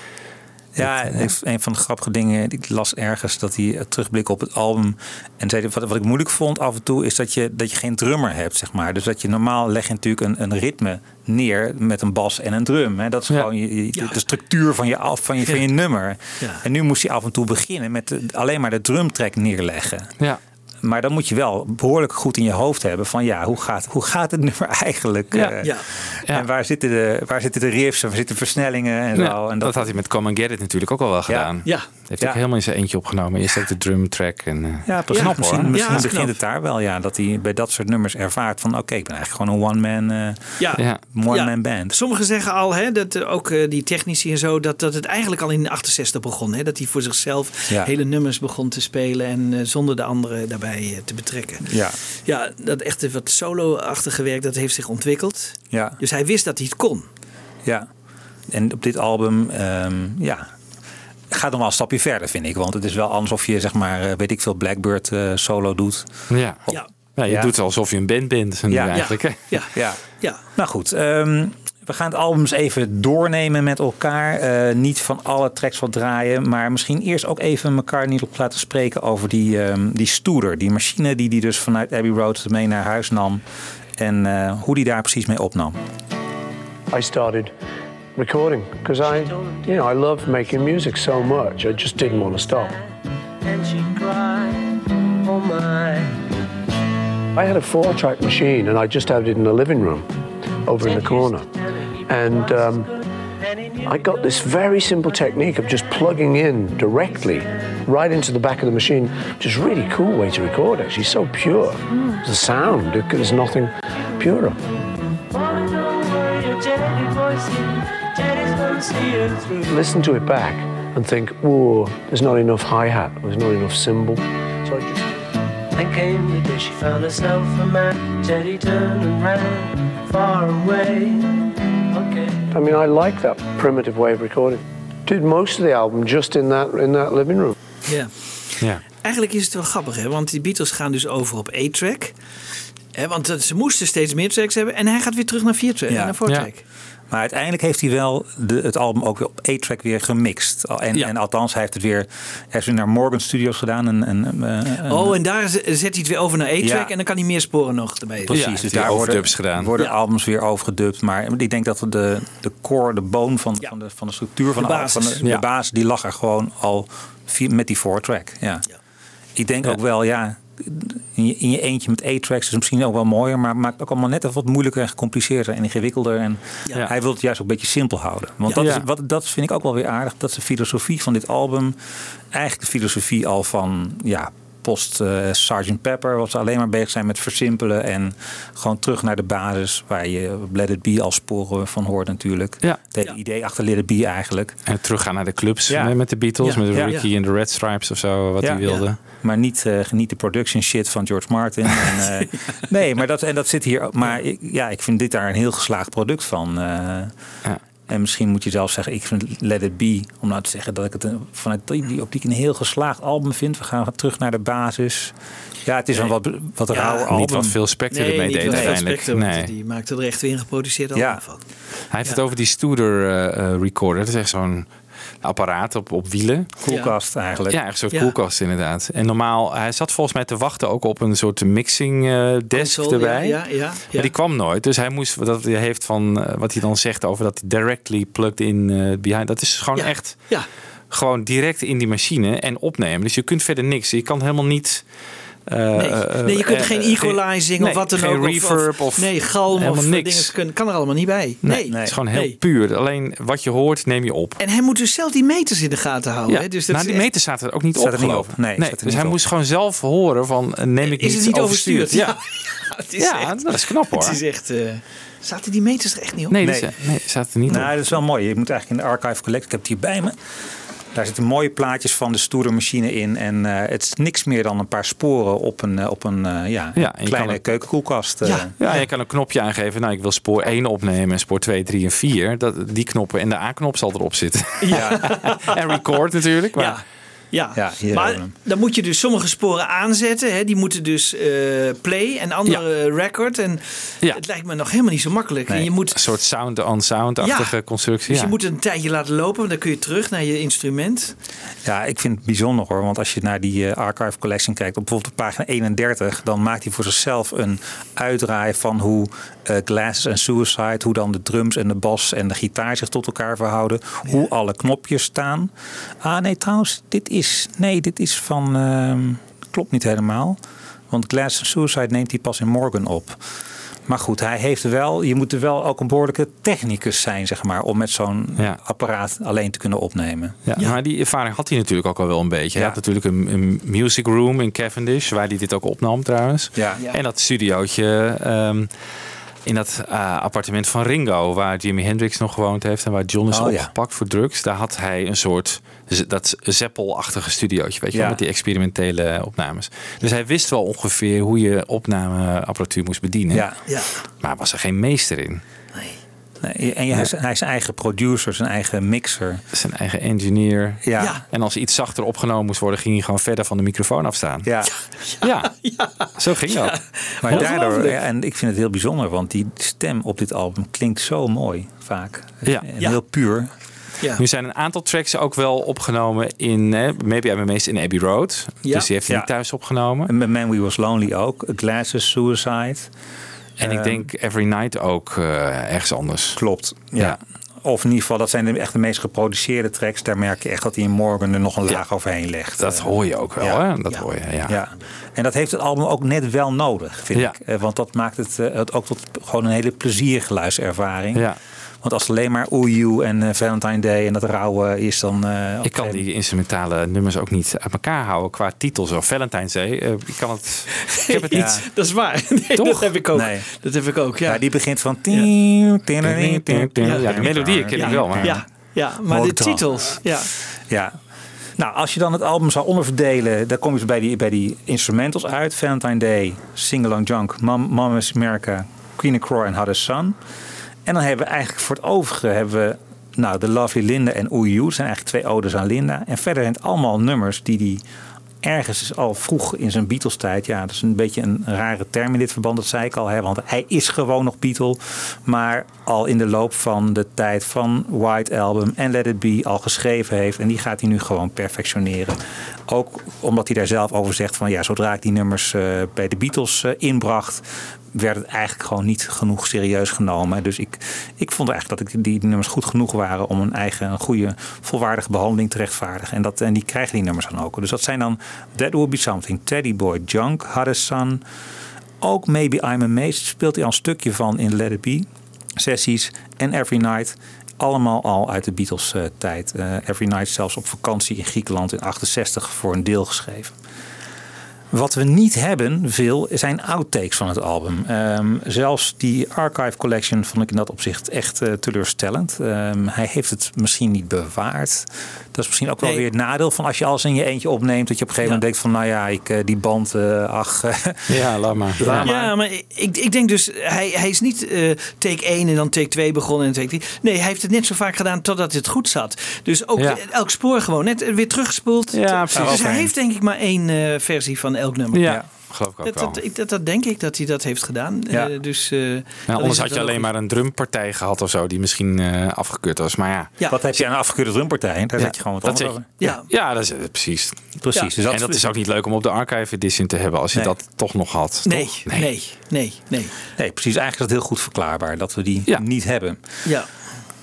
Ja, Dat, een van de grappige dingen, ik las ergens dat hij terugblikt op het album. En zei, wat, wat ik moeilijk vond af en toe, is dat je, dat je geen drummer hebt, zeg maar. Dus dat je normaal leg je natuurlijk een, een ritme neer met een bas en een drum. Hè. Dat is Ja. gewoon je, je- Ja. de structuur van je, af, van je, van je nummer. Ja. En nu moest hij af en toe beginnen met de- alleen maar de drumtrack neerleggen. ja. Maar dan moet je wel behoorlijk goed in je hoofd hebben van ja, hoe gaat, hoe gaat het [laughs] nummer eigenlijk? Ja. Eh, Ja. Ja. En waar zitten, de, waar zitten de riffs en waar zitten versnellingen en Ja, zo. En dat, had hij met Come and Get It natuurlijk ook al wel gedaan. Ja. Heeft Ja. ook helemaal in zijn eentje opgenomen. Eerst ook de drum track. En, eh, Ja, precies. Knap, misschien hoor. misschien begint het daar wel, ja. Dat hij bij dat soort nummers ervaart van... oké, ik ben eigenlijk gewoon een one-man eh, Ja. Ja. one-man band. Sommigen zeggen al, hè, dat eh, ook eh, die technici en zo, dat, dat het eigenlijk al in 68 begon. Hè, dat hij voor zichzelf Ja. hele nummers begon te spelen en eh, zonder de anderen daarbij eh, te betrekken. Ja, Ja, dat echte wat solo-achtige werk, dat heeft zich ontwikkeld. ja, Dus hij wist dat hij het kon. ja. En op dit album, ehm, ja... Gaat nog wel een stapje verder, vind ik. Want het is wel anders of je, zeg maar, eh, weet ik veel, Blackbird eh, solo doet. ja. Ja. Ja, je Ja. doet alsof je een band bent Ja. eigenlijk. Ja. Ja. Ja. Nou goed, ehm, We gaan het albums even doornemen met elkaar. Uh, niet van alle tracks wat draaien, maar misschien eerst ook even elkaar niet op laten spreken over die, um, die stoerder. Die machine die hij dus vanuit Abbey Road mee naar huis nam. En uh, hoe die daar precies mee opnam. I started recording because I, you know, I love making music so much. I just didn't want to stop. And she cried, oh my. I had a four-track machine and I just had it in the living room over in the corner. And um, I got this very simple technique of just plugging in directly right into the back of the machine, which is a really cool way to record, actually. So pure. The sound, there's nothing purer. Listen to it back and think, whoa, there's not enough hi-hat, there's not enough cymbal. So I just... Then came the day she found herself a man. Teddy turned and ran far away. Okay. I mean, I like that primitive way of recording. Did most of the album just in that in that living room. Ja. ja. Eigenlijk is het wel grappig, hè? Want die Beatles gaan dus over op A-track. Want ze moesten steeds meer tracks hebben. En hij gaat weer terug naar 4-track, ja. naar 4-track. Ja. Maar uiteindelijk heeft hij wel de, het album ook weer op A-track weer gemixt. En, en althans, hij heeft het weer, hij heeft naar Morgan Studios gedaan. En, en, uh, oh, en daar zet hij het weer over naar A-track. En dan kan hij meer sporen nog erbij. Precies, dus daar worden, gedaan. worden albums weer overgedubt. Maar ik denk dat de, de core, de boon van, van, de, van de structuur van de, basis, van de, de basis, die lag er gewoon al met die four track. Ja. Ik denk ook wel, ja, in je, in je eentje met A-tracks is misschien ook wel mooier, maar maakt ook allemaal net even wat moeilijker en gecompliceerder en ingewikkelder. En hij wil het juist ook een beetje simpel houden. Want dat, is, wat, dat vind ik ook wel weer aardig. Dat is de filosofie van dit album. Eigenlijk de filosofie al van ja, post uh, Sgt. Pepper, wat ze alleen maar bezig zijn met versimpelen en gewoon terug naar de basis, waar je Let It Be al sporen van hoort natuurlijk. Ja. Het idee achter Let It Be eigenlijk. En teruggaan naar de clubs ja. met de Beatles, met Ricky en de Red Stripes of zo, wat hij wilde. Maar niet, uh, niet de production shit van George Martin. [laughs] en, uh, nee, maar dat, en dat zit hier. Maar ja, ik vind dit daar een heel geslaagd product van. En misschien moet je zelf zeggen, ik vind Let It Be, om nou te zeggen dat ik het vanuit die optiek een heel geslaagd album vind. We gaan terug naar de basis. Ja, het is een wat, wat ja, rauw album. Niet wat veel Spectre nee, ermee deed uiteindelijk. Spectre, nee. Die maakte er echt weer een geproduceerd album ja. van. Hij heeft het over die Studer uh, recorder. Dat is echt zo'n apparaat op, op wielen. Koelkast eigenlijk. Ja, echt zo'n koelkast inderdaad. En normaal, hij zat volgens mij te wachten ook op een soort mixing uh, desk erbij. Ja, ja, Maar die kwam nooit. Dus hij moest, dat hij heeft van, uh, wat hij dan zegt over dat directly plugged in uh, behind. Dat is gewoon echt ja. gewoon direct in die machine en opnemen. Dus je kunt verder niks. Je kan helemaal niet... Uh, nee. nee. je kunt geen equalizing nee, of wat dan geen ook. reverb of, of nee, galm of niks. dingen. Kan er allemaal niet bij. Nee, nee. het is gewoon heel puur. Alleen wat je hoort, neem je op. En hij moet dus zelf die meters in de gaten houden. Ja. Hè? Dus dat nou, die meters zaten er ook niet op, niet op. Nee, nee. Dus hij op. moest gewoon zelf horen van neem ik is niet, het niet overstuurd. [laughs] Ja, het is ja echt, dat is knap hoor. Het is echt... Uh, Zaten die meters er echt niet op? Nee, nee. nee zaten er niet nou, op. Dat is wel mooi. Je moet eigenlijk in de archive collect. Ik heb het hier bij me. Daar zitten mooie plaatjes van de stoerdermachine in. En uh, het is niks meer dan een paar sporen op een, uh, op een uh, ja, ja kleine een... keukenkoelkast. Ja. ja, je kan een knopje aangeven. Nou, ik wil spoor 1 opnemen en spoor 2, 3 en 4. Dat, die knoppen en de A-knop zal erop zitten. Ja. [laughs] en record natuurlijk. Maar... Ja. Maar dan moet je dus sommige sporen aanzetten. Hè. Die moeten dus uh, play en andere ja. record. En ja. het lijkt me nog helemaal niet zo makkelijk. Nee, en je moet, een soort sound-on-sound-achtige constructie. Dus je moet een tijdje laten lopen. Want dan kun je terug naar je instrument. Ja, ik vind het bijzonder hoor. Want als je naar die uh, Archive Collection kijkt. Op bijvoorbeeld op pagina 31. Dan maakt hij voor zichzelf een uitdraai van hoe uh, Glasses en Suicide. Hoe dan de drums en de bas en de gitaar zich tot elkaar verhouden. Hoe alle knopjes staan. Ah nee, trouwens, dit is Nee, dit is van. Uh, klopt niet helemaal. Want Glass Suicide neemt hij pas in Morgan op. Maar goed, hij heeft wel. Je moet er wel ook een behoorlijke technicus zijn, zeg maar. Om met zo'n ja. apparaat alleen te kunnen opnemen. Ja, ja, maar die ervaring had hij natuurlijk ook al wel een beetje. Ja. Hij had natuurlijk een, een, music room in Cavendish, waar hij dit ook opnam trouwens. Ja. En dat studiootje. Um, in dat uh, appartement van Ringo, waar Jimi Hendrix nog gewoond heeft en waar John is oh, opgepakt ja. voor drugs. Daar had hij een soort dat Zeppel-achtige studiootje, weet je, ja. met die experimentele opnames. Dus hij wist wel ongeveer hoe je opnameapparatuur moest bedienen. Ja. Ja. Maar was er geen meester in. En hij is, hij is zijn eigen producer, zijn eigen mixer. Zijn eigen engineer. Ja. Ja. En als iets zachter opgenomen moest worden, ging hij gewoon verder van de microfoon afstaan. Ja. Ja, zo ging dat. Maar daardoor, ja, en ik vind het heel bijzonder, want die stem op dit album klinkt zo mooi vaak. Ja. En Ja. heel puur. Ja. Nu zijn een aantal tracks ook wel opgenomen in, eh, maybe I'm Amazed in Abbey Road. Ja. Dus die heeft hij Ja. niet thuis opgenomen. En met Man We Was Lonely ook. Glasses, Suicide. En ik Ehm, denk Every Night ook eh, ergens anders. Klopt. Ja. Ja. Of in ieder geval, dat zijn de, echt de meest geproduceerde tracks. Daar merk je echt dat hij in Morgan er nog een laag overheen legt. Dat Eh, hoor je ook wel, ja. hè? Dat hoor je, ja. Ja, en dat heeft het album ook net wel nodig, vind ik. Eh, Want dat maakt het, het ook tot gewoon een hele pleziergeluidservaring. Ja. Want als het alleen maar You en eh, Valentine Day en dat rauwe is, dan... eh, Ik kan die instrumentale nummers ook niet uit elkaar houden qua titel. Zo Valentine's Day. eh, ik kan het. Ik heb het Ja. niet. [laughs] Dat is waar. [laughs] Nee, Toch? Dat heb ik ook. Nee. Dat heb ik ook, ja. Ja, die begint van... Ja, de melodie ken ik wel, maar. ja, ja, maar de titels. Ja. Ja. Nou, als je dan het album zou onderverdelen, dan kom je dus bij die, bij die instrumentals uit. Valentine Day, Sing Along Junk, Mom, Mom is America, Queen of Croy en Hottest Sun. En dan hebben we eigenlijk voor het overige hebben we nou, The Lovely Linda en Ooh You. Zijn eigenlijk twee odes aan Linda. En verder zijn het allemaal nummers die die ergens al vroeg in zijn Beatles-tijd. Ja, dat is een beetje een rare term in dit verband, dat zei ik al. Hè, want hij is gewoon nog Beatle. Maar al in de loop van de tijd van White Album en Let It Be al geschreven heeft. En die gaat hij nu gewoon perfectioneren. Ook omdat hij daar zelf over zegt van ja, zodra ik die nummers eh, bij de Beatles eh, inbracht werd het eigenlijk gewoon niet genoeg serieus genomen. Dus ik, ik vond eigenlijk dat ik die nummers goed genoeg waren om een eigen een goede, volwaardige behandeling te rechtvaardigen. En, dat, en die krijgen die nummers dan ook. Dus dat zijn dan That Will Be Something, Teddy Boy, Junk, Sun. Ook Maybe I'm Amazed speelt hij al een stukje van in Let It Be. Sessies en Every Night. Allemaal al uit de Beatles eh, tijd. Eh, Every Night zelfs op vakantie in Griekenland in 68 voor een deel geschreven. Wat we niet hebben, veel, zijn outtakes van het album. Ehm, zelfs die Archive Collection vond ik in dat opzicht echt eh, teleurstellend. Ehm, hij heeft het misschien niet bewaard. Dat is misschien ook wel Nee. weer het nadeel van als je alles in je eentje opneemt. Dat je op een gegeven moment denkt van, nou ja, ik, eh, die band, eh, ach. [laughs] Ja, laat maar. laat maar. Ja, maar ik, ik denk dus, hij, hij is niet eh, take 1 en dan take 2 begonnen en take 3. Nee, hij heeft het net zo vaak gedaan totdat het goed zat. Dus ook Ja. elk spoor gewoon net weer teruggespoeld. Ja, precies. Dus hij heeft denk ik maar één eh, versie van elk nummer. Ja, Ja. geloof ik ook Dat, wel. dat, ik- dat, dat denk ik dat hij dat heeft gedaan. Ja. Eh, dus, eh, Nou, anders had je alleen maar een drumpartij gehad of zo, die misschien eh, afgekeurd was. Maar ja, Ja, Wat heb je aan een afgekeurde drumpartij? Daar Ja, zet je gewoon wat dat anders zeg over. ja. ja dat is precies. Precies. Ja. Dus dat, en dat is ook niet leuk om op de archive edition te hebben als je Nee. dat toch nog had. Nee, toch? nee, nee, nee, Nee, precies. Eigenlijk is dat heel goed verklaarbaar dat we die Ja. niet hebben. Ja.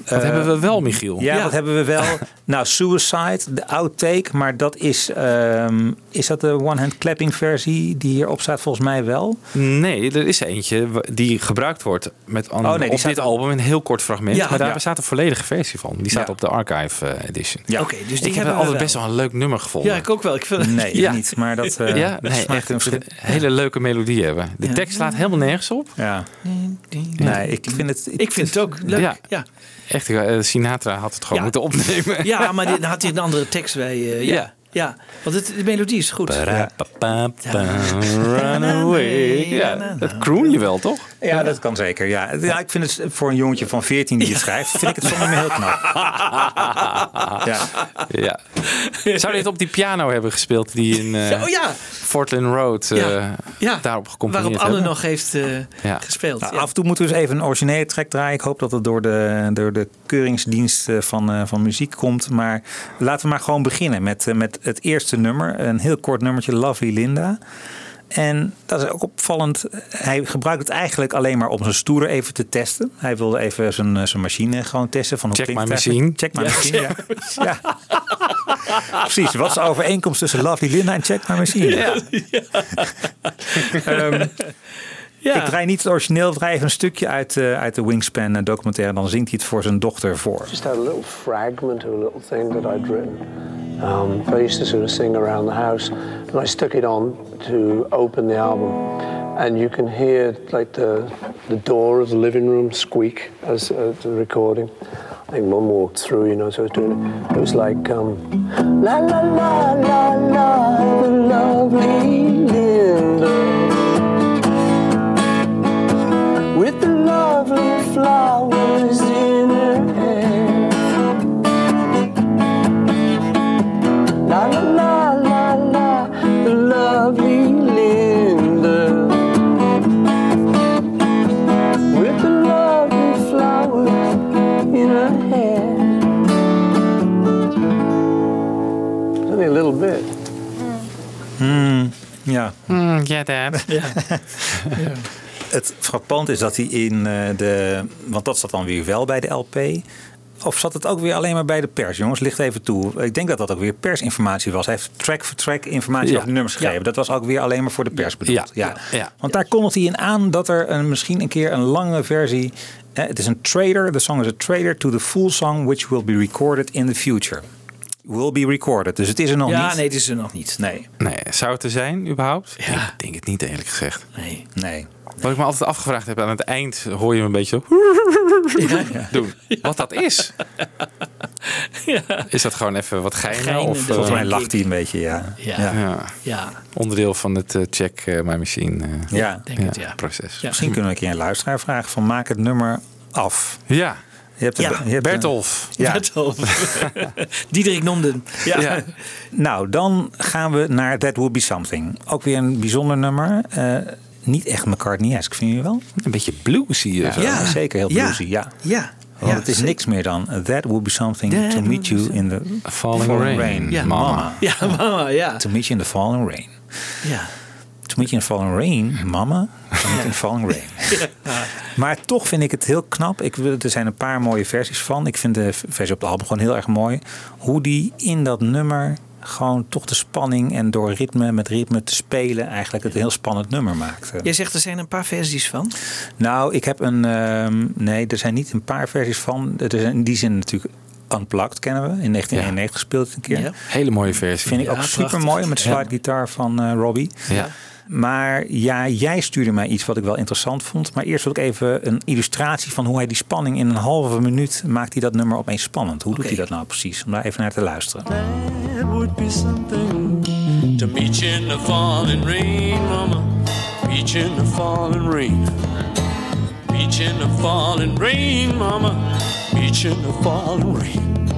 Wat hebben we wel, Michiel? Ja, Ja. wat hebben we wel? [laughs] nou, Suicide, de outtake. Maar dat is, ehm, is dat de one-hand clapping versie die hierop staat? Volgens mij wel. Nee, er is eentje die gebruikt wordt met Oh, nee, die op staat dit al- album een heel kort fragment. Ja, maar daar ja. bestaat een volledige versie van. Die staat Ja. op de archive eh, edition. Ja. Oké, dus die ik heb altijd wel. best wel een leuk nummer gevonden. Ja, ik ook wel. Ik vind Nee, Ja. niet. Maar dat, eh, [laughs] ja, dat nee, is echt een hele leuke melodie hebben. De Ja. tekst slaat helemaal nergens op. Ja. Nee, ik vind het... Ik vind het ook leuk. Ja. Echt, eh, Sinatra had het gewoon Ja. moeten opnemen. ja maar dan had hij een andere tekst bij. eh, ja. Ja. Ja. want het, de melodie is goed. Ba-ba-ba-ba, Run away. Ja, dat kroon je wel, toch? Ja, dat kan zeker. Ja. ja, ik vind het voor een jongetje van 14 die het schrijft, vind ik het zonder me heel knap. [laughs] Ja. Ja. Zou dit op die piano hebben gespeeld die in eh Ja, oh ja, Fortland Road eh, Ja. ja. daarop gecomponeerd waarop Anne hebben? nog heeft eh, Ja. gespeeld. Nou, ja. Af en toe moeten we eens even een originele track draaien. Ik hoop dat het door de, door de keuringsdienst van, eh, van muziek komt. Maar laten we maar gewoon beginnen met, met het eerste nummer. Een heel kort nummertje, Lovely Linda. En dat is ook opvallend. Hij gebruikt het eigenlijk alleen maar om zijn stoer even te testen. Hij wilde even zijn, eh, zijn machine gewoon testen. Van hoe Check my eigenlijk. machine. Check my machine, ja. [laughs] ja. Precies, wat is de overeenkomst tussen Lovely Linda en Check My Machine? [laughs] Ehm, ja. ik draai niet het origineel, ik draai even een stukje uit, eh, uit de Wingspan eh, documentaire. Dan zingt hij het voor zijn dochter voor. just had a little fragment of a little thing that I'd written. Um, I used to sort of sing around the house, and I stuck it on to open the album. And you can hear like the the door of the living room squeak as uh, the recording. I think Mum walked through, you know, so I was doing it. It was like um, la la la la la, the lovely Linda lovely flowers in her hair. La la la la la, the lovely Linda. With the lovely flowers in her hair. Only a little bit. Mm. Mm, yeah. Mm, yeah, Dad. [laughs] yeah. yeah. Het frappant is dat hij in eh, de. Want dat zat dan weer wel bij de LP. Of zat het ook weer alleen maar bij de pers? Jongens, licht even toe. Ik denk dat dat ook weer persinformatie was. Hij heeft track voor track informatie Ja. over de nummers gegeven. Ja. Dat was ook weer alleen maar voor de pers bedoeld. Ja. Ja. Ja. Ja. Want daar kondigt hij in aan dat er een, misschien een keer een lange versie. eh, Het is een trailer. The song is a trailer to the full song, which will be recorded in the future. Will be recorded. Dus het is er nog ja, niet. nee, het is er nog niet. Nee. Nee, zou het er zijn überhaupt? Ja. Ik denk het niet eerlijk gezegd. Nee. Nee. Wat ik me altijd afgevraagd heb, aan het eind hoor je hem een beetje [laughs] doen. Wat dat is. Is dat gewoon even wat geinen? Geinen, of, eh, Volgens mij lacht hij een beetje, ja. Ja. ja, Ja, onderdeel van het eh, check eh, my machine Ja. denk het, ja. proces. Ja. Misschien kunnen we een keer een luisteraar vragen van maak het nummer af. Ja. Je hebt Ja. je hebt een- Bertolf. Ja. Bertolf. [laughs] Diederik noemde hem. Ja. Ja. Nou, dan gaan we naar That Would Be Something. Ook weer een bijzonder nummer. Eh, niet echt McCartney-esque, vind je wel? Een beetje bluesy. eh, zo. Ja, zeker heel Ja. bluesy, ja. Ja. Want ja, het is zeker. niks meer dan That Would Be Something That to meet you in the Falling rain. Ja. Mama. Ja, mama, ja. To meet you in the falling rain. ja. To meet you in the falling rain, mama. To meet you in the falling rain. [laughs] Maar toch vind ik het heel knap. Ik, wil- er zijn een paar mooie versies van. Ik vind de versie op het album gewoon heel erg mooi. Hoe die in dat nummer gewoon toch de spanning en door ritme met ritme te spelen eigenlijk het een heel spannend nummer maakt. Jij zegt er zijn een paar versies van. Nou, ik heb een. ehm, nee, er zijn niet een paar versies van. Er zijn in die zin natuurlijk Unplugged kennen we. In 1991 gespeeld het een keer. Ja. Hele mooie versie. Vind ik Ja, ook super mooi met de Ja. slide gitaar van eh, Robbie. Ja. Maar ja, jij stuurde mij iets wat ik wel interessant vond. Maar eerst wil ik even een illustratie van hoe hij die spanning in een halve minuut maakt hij dat nummer opeens spannend. Hoe doet hij dat nou precies? Om daar even naar te luisteren. It would be something to meet you in the falling rain, mama. Meet you in the falling rain. Meet you in the falling rain, mama. Meet you in the falling rain.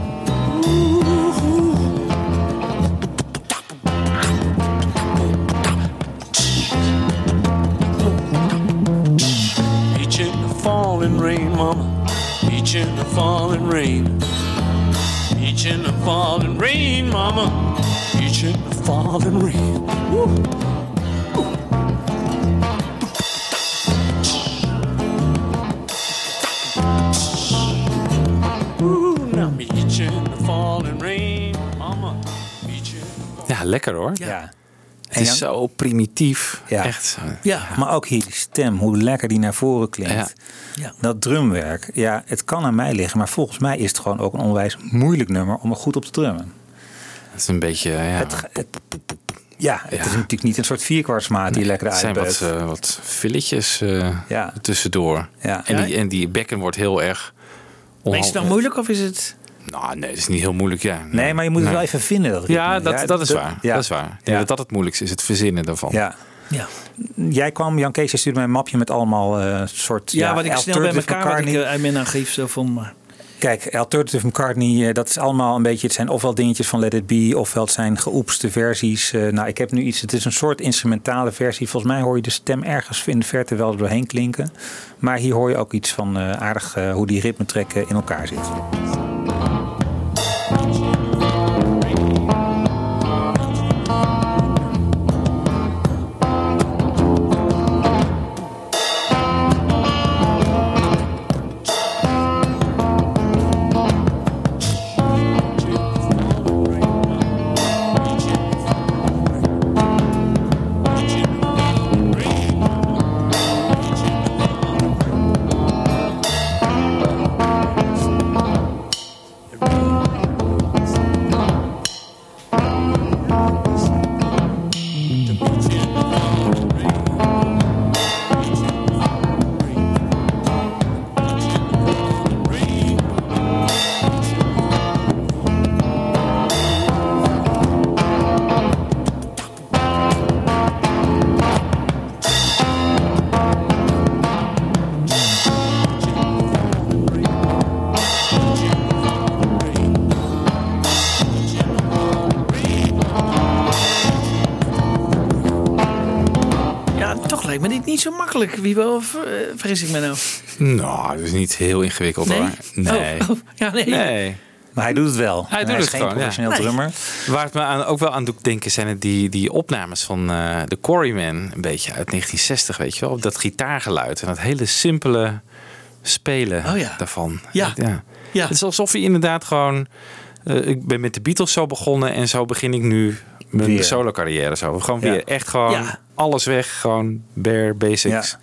Falling rain, mama. Meet you in the falling rain. Meet you in the falling rain, mama. Meet you in the falling rain. Woo. Ooh, now meet in the falling rain, mama. Meet in the Ja, lekker hoor. Ja. Het is zo primitief. Ja. Echt zo. Ja. Maar ook hier die stem, hoe lekker die naar voren klinkt. Ja. Ja. Dat drumwerk, ja, het kan aan mij liggen. Maar volgens mij is het gewoon ook een onwijs moeilijk nummer om er goed op te drummen. Het is een beetje, ja. Het, het- ja, het Ja. is natuurlijk niet een soort vierkwartsmaat die je lekker Het zijn wat, eh, wat filletjes eh, Ja. tussendoor. Ja. En, die, en die bekken wordt heel erg... Maar is het nou moeilijk of is het... Nou, nee, dat is niet heel moeilijk, ja. Nee, maar je moet het Nee. wel even vinden. Dat ritme. Ja, dat, dat is dat- waar. Ja. Dat is waar. Ik denk Ja. dat dat het moeilijkste is, het verzinnen daarvan. Ja. Ja, Jij kwam, Jan Kees, je stuurde mij een mapje met allemaal eh soort... ja, wat ik snel bij elkaar wat ik eh, uit mijn archief zo vond. Maar... Kijk, Alternative McCartney, eh, dat is allemaal een beetje... Het zijn ofwel dingetjes van Let It Be, ofwel het zijn geoepste versies. Eh, nou, ik heb nu iets... Het is een soort instrumentale versie. Volgens mij hoor je de stem ergens in de verte wel er doorheen klinken. Maar hier hoor je ook iets van eh, aardig eh, hoe die ritmetrek eh, in elkaar zit. Zo makkelijk. Wie wel, of, vergis ik me nou? Nou, dat is niet heel ingewikkeld hoor. Nee. Oh, oh, ja, nee. Nee. Maar hij doet het wel. Hij doet is het geen gewoon, ja. professioneel Nee. drummer. Waar het me aan, ook wel aan doet denken zijn het die, die opnames van eh, de Quarrymen. Een beetje uit 1960, weet je wel. Dat gitaargeluid en dat hele simpele spelen Oh ja. daarvan. Ja. ja. Ja. Het is alsof je inderdaad gewoon... eh, ik ben met de Beatles zo begonnen en zo begin ik nu mijn Weer. solo carrière zo. Gewoon Ja. weer echt gewoon Ja. alles weg. Gewoon bare basics.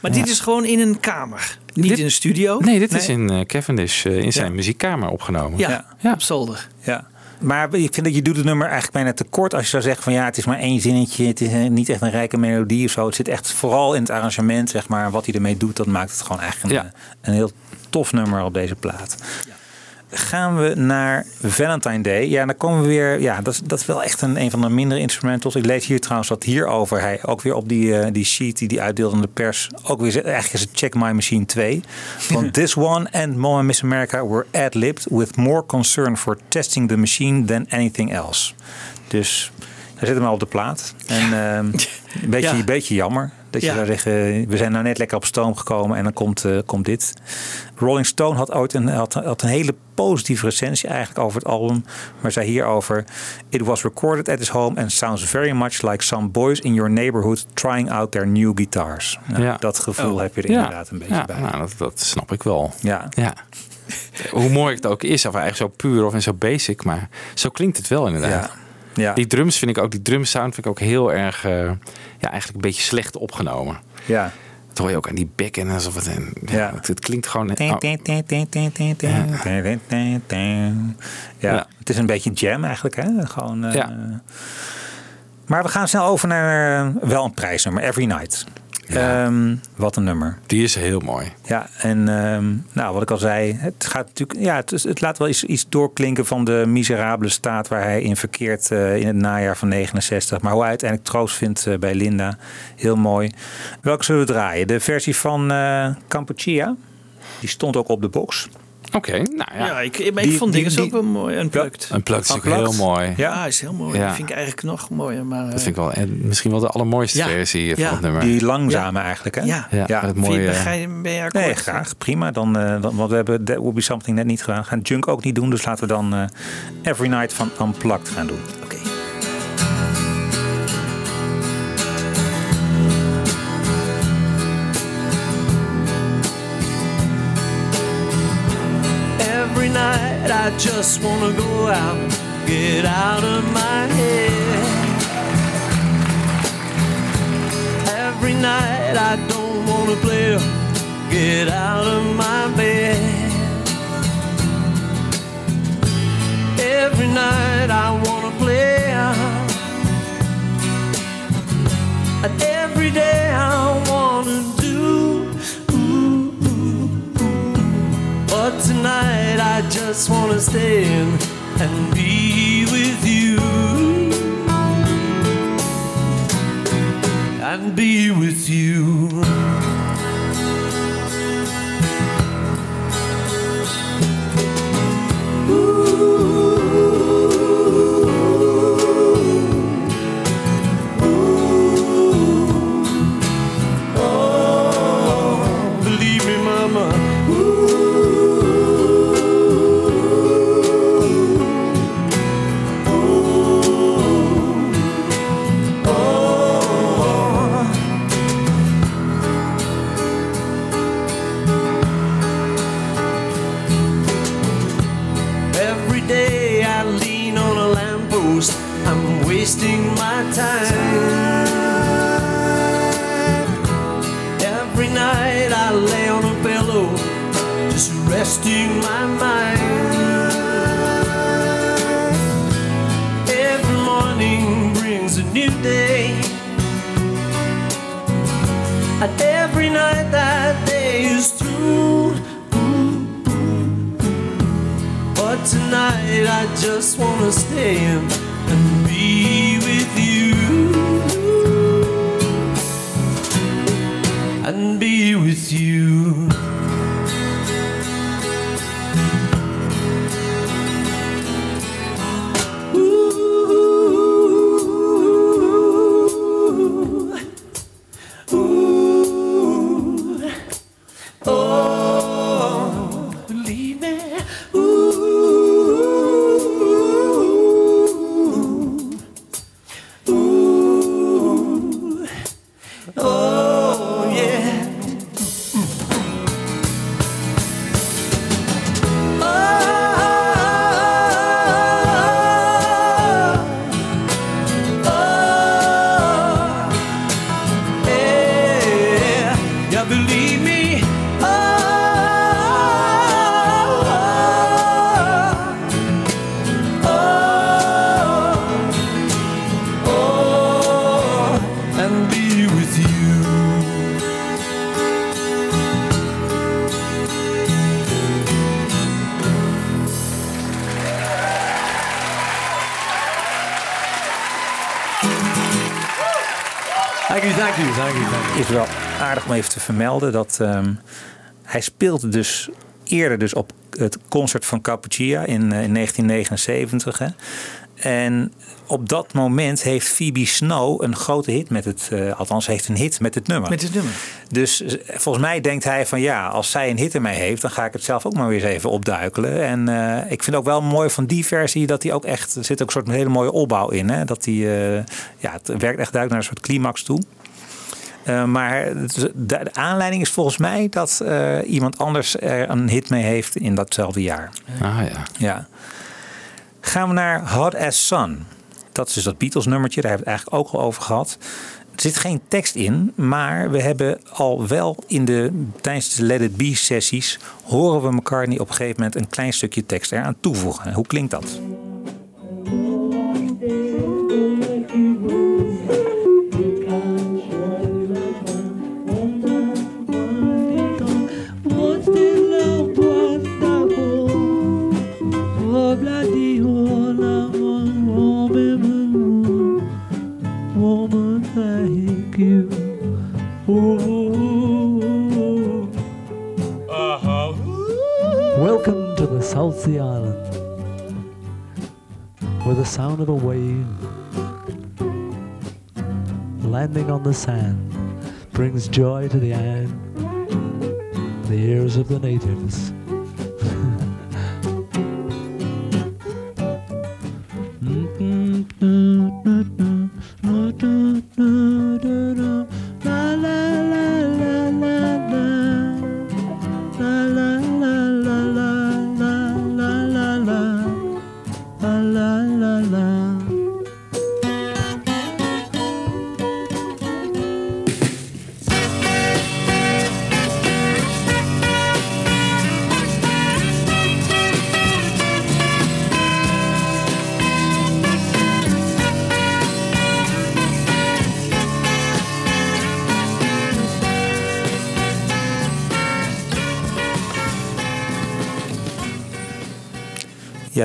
Maar dit is gewoon in een kamer. Niet Dit- in een studio. Nee, dit is in eh, Cavendish eh, in zijn muziekkamer opgenomen. Ja, Ja. op zolder. Ja. Maar ik vind dat je doet het nummer eigenlijk bijna te kort als je zou zeggen van ja, het is maar één zinnetje, het is eh, niet echt een rijke melodie of zo. Het zit echt vooral in het arrangement, zeg maar, wat hij ermee doet, dat maakt het gewoon echt een, Ja. een heel tof nummer op deze plaat. Gaan we naar Valentine Day. Ja, dan komen we weer. Ja, dat is, dat is wel echt een, een van de mindere instrumentals. Ik lees hier trouwens wat hierover. Hij ook weer op die, eh, die sheet die hij uitdeelde aan de pers. Ook weer, eigenlijk is het Check My Machine 2. Want [laughs] this one and Mom and Miss America were ad-libbed with more concern for testing the machine than anything else. Dus hij zit hem al op de plaat. En ehm, een [laughs] beetje, Ja. een beetje jammer. Dat je Ja. zou zeggen, we zijn nou net lekker op stoom gekomen en dan komt, eh, komt dit. Rolling Stone had ooit een, had, had een hele positieve recensie eigenlijk over het album. Maar zei hierover: It was recorded at his home and sounds very much like some boys in your neighborhood trying out their new guitars. Nou, Ja. Dat gevoel Oh. heb je er Ja. inderdaad een beetje ja, bij. Nou, dat, dat snap ik wel. Ja. Ja. Hoe mooi het ook is, of eigenlijk zo puur of en zo basic, maar zo klinkt het wel inderdaad. Ja. Die drums vind ik ook, die drumsound vind ik ook heel erg, eh, ja, eigenlijk een beetje slecht opgenomen. Ja. Dat hoor je ook aan die bekken en alsof het. En, ja. Het, klinkt gewoon. net. Ja. het is een beetje jam eigenlijk, hè? Gewoon. Eh, ja. Maar we gaan snel over naar eh, wel een prijsnummer, Every Night. Ja. Ehm, wat een nummer. die is heel mooi. Ja, en ehm, nou, wat ik al zei, het gaat natuurlijk, ja, het, laat wel iets, iets doorklinken van de miserabele staat waar hij in verkeert eh, in het najaar van 69. Maar hoe hij uiteindelijk troost vindt eh, bij Linda, heel mooi. Welke zullen we draaien? De versie van eh Kampuchea, die stond ook op de box. Oké, nou ja. Ja, ik, Die- ik vond die- dingen die- ook wel mooi. Unplugged. Een pluk is natuurlijk heel mooi. Ja. Is heel mooi. Ja. Dat vind ik eigenlijk nog mooier. Maar, Dat vind ik wel en misschien wel de allermooiste Ja. versie van Ja. het nummer. Die langzame eigenlijk, hè? Ja. ja, het mooie. ben, jij- ben je akkoord? Nee, graag. Prima. Dan, eh, dan, want we hebben That Would Be Something net niet gedaan. We gaan Junk ook niet doen. Dus laten we dan eh, Every Night van Unplugged gaan doen. I just wanna go out, get out of my head. Every night I don't wanna play, get out of my bed. Every night I wanna play, and every day I wanna do. But tonight I just wanna stay in and be with you. And be with you. Even te vermelden dat ehm, hij speelde dus eerder dus op het concert van Cappuccina in, eh, in 1979. Hè. En op dat moment heeft Phoebe Snow een grote hit met het, eh, althans heeft een hit met het nummer. Met het nummer. Dus eh, volgens mij denkt hij van ja, als zij een hit ermee heeft, dan ga ik het zelf ook maar weer eens even opduikelen. En eh, ik vind ook wel mooi van die versie dat hij ook echt, er zit ook een soort hele mooie opbouw in. Hè? Dat hij, eh, ja, het werkt echt duidelijk naar een soort climax toe. Eh, maar de aanleiding is volgens mij dat eh, iemand anders er een hit mee heeft in datzelfde jaar. Ah ja. Ja. Gaan we naar Hot as Sun. Dat is dus dat Beatles nummertje, daar hebben we het eigenlijk ook al over gehad. Er zit geen tekst in, maar we hebben al wel in de, tijdens de Let It Be sessies... horen we McCartney op een gegeven moment een klein stukje tekst eraan toevoegen. Hoe klinkt dat? South Sea Island, where the sound of a wave landing on the sand brings joy to the the ears of the natives.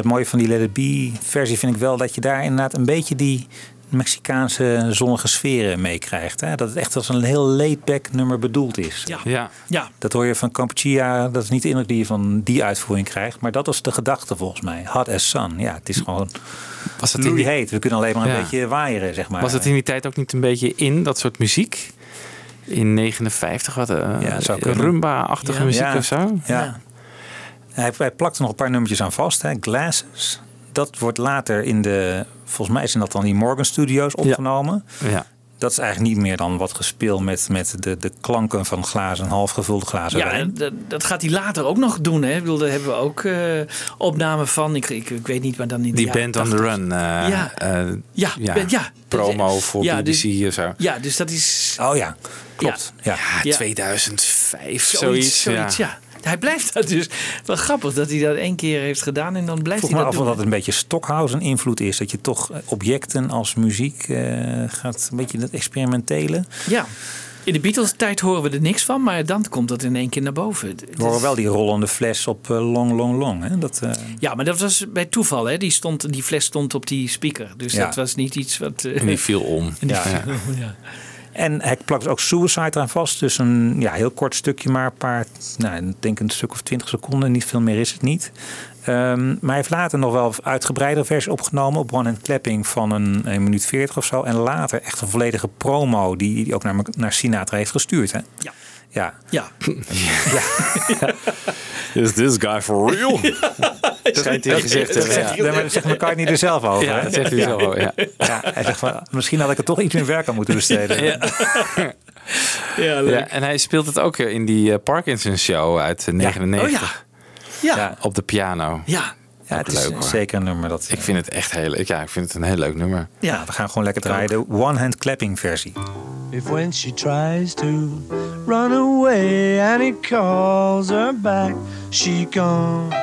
Mooie van die Let It Be versie vind ik wel dat je daar inderdaad een beetje die Mexicaanse zonnige sferen meekrijgt. hè. Dat het echt als een heel laid-back nummer bedoeld is. Ja. Ja. Ja. Dat hoor je van Campuchia, dat is niet de indruk die je van die uitvoering krijgt. Maar dat was de gedachte volgens mij. Hot as sun. Ja, het is gewoon Was het in die, heet. We kunnen alleen maar een Ja. beetje waaieren, zeg maar. was het in die tijd ook niet een beetje in, dat soort muziek? In 59, wat uh, Ja, zou kunnen. rumba-achtige Ja. muziek Ja. of zo? Ja. Hij, hij plakt er nog een paar nummertjes aan vast. Hè. Glasses. Dat wordt later in de, volgens mij zijn dat dan die Morgan Studios opgenomen. Ja. Dat is eigenlijk niet meer dan wat gespeeld met, met de, de klanken van glazen, half gevulde glazen Ja, dat, dat gaat hij later ook nog doen. Hè. Ik bedoel, Daar hebben we ook eh opnamen van. Ik, ik, ik weet niet, maar dan in Die Band on the 80. Run. eh, Ja. eh, Ja, ja. ben- ja. promo voor Ja, BBC dus- of zo. Ja, dus dat is Oh ja, klopt. Ja. Ja, Ja. 2005, zoiets. zoiets. zoiets ja. Hij blijft dat dus. Wel grappig dat hij dat één keer heeft gedaan en dan blijft Vroeg hij me dat af of dat een beetje Stockhausen invloed is. Dat je toch objecten als muziek eh, gaat, een beetje het experimentele. Ja. In de Beatles-tijd horen we er niks van, maar dan komt dat in één keer naar boven. We horen wel die rollende fles op eh, Long Long Long. Hè? Dat, eh, Ja, maar dat was bij toeval. Hè? Die, stond, die fles stond op die speaker. Dus Ja. dat was niet iets wat... eh, En die viel om. [laughs] en die Ja. viel om, ja. En hij plakt ook Suicide eraan vast. Dus een ja, heel kort stukje, maar een paar, nou, ik denk een stuk of twintig seconden. Niet veel meer is het niet. Ehm, maar hij heeft later nog wel uitgebreide versie opgenomen op One Hand Clapping van een, een minuut 40 of zo. En later echt een volledige promo die hij ook naar, naar Sinatra heeft gestuurd. Hè? Ja. Ja. Ja. [laughs] Is this guy for real? [laughs] Schijnt hij gezegd te Dat hebben. maar dat zegt McCartney er zelf over. Ja, dat zegt hij zelf wel, ja. Ja, hij zegt van, misschien had ik er toch iets meer werk aan moeten besteden. Ja. [laughs] Ja, leuk. Ja, en hij speelt het ook in die eh, Parkinson show uit eh, 99 Oh ja. Ja. op de piano. Ja. Ja, het is leuk, zeker een nummer dat... Ik vind het echt heel, ja, ik vind het een heel leuk nummer. Ja, we gaan gewoon lekker draaien. De one-hand clapping versie. If when she tries to run away and he calls her back, she comes.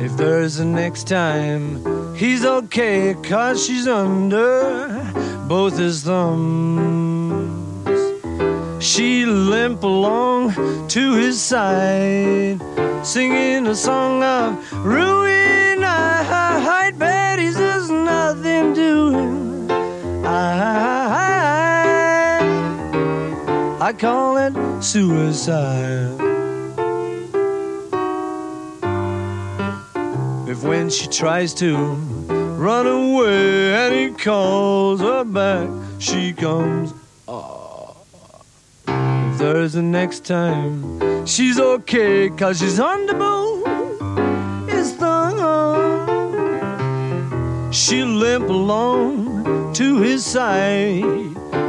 If there's a next time, he's okay, cause she's under both his thumbs. She limp along to his side, singing a song of ruin. I bet he's just nothing doing. I, I call it suicide. If when she tries to run away and he calls her back, she comes. If there's a next time, she's okay, cause she's on the bone. It's thumb. She'll limp along to his side,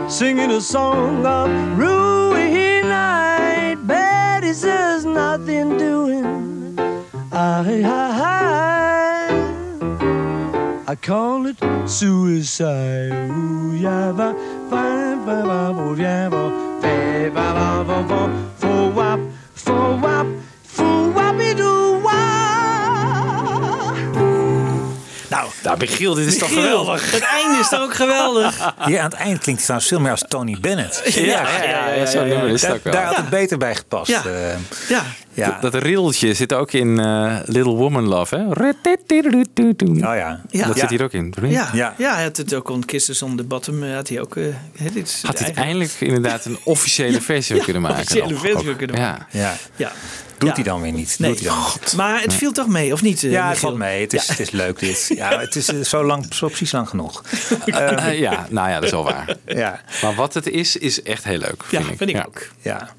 singing a song of ruin night. Betty says nothing doing. I, I, I call it suicide. Ooh, yeah, fo, wap, fo, wap, fo, wappie, doo. Nou, Nou, Michiel, dit is toch Michiel, geweldig? Het einde is toch ook geweldig? Hier aan het eind klinkt het trouwens veel meer als Tony Bennett. Ja, ja, ja, ja, zo'n nummer is het Daar, ook wel. daar had het beter bij gepast. Ja. eh. Ja. ja. Dat, dat rilletje zit ook in eh, Little Woman Love, hè? Oh ja. Ja. Dat Ja. zit hier ook in. Ja, ja. hij had het ook on Kisses on the Bottom. eh, Had hij ook. eh, dit Had hij eindelijk inderdaad een [laughs] officiële versie Ja, kunnen maken? officiële versie kunnen Ja. maken. Ja. Ja. Doet Ja. hij dan weer niet. Nee. Doet hij dan niet. Maar het viel toch mee, of niet? Ja, het valt mee. Het is, Ja. het is leuk dit. Ja, het is zo lang, zo precies lang genoeg. [laughs] Eh, ja, nou ja, dat is wel waar. Ja. Maar wat het is, is echt heel leuk. Ja, vind ik. vind ik Ja. ook. Ja.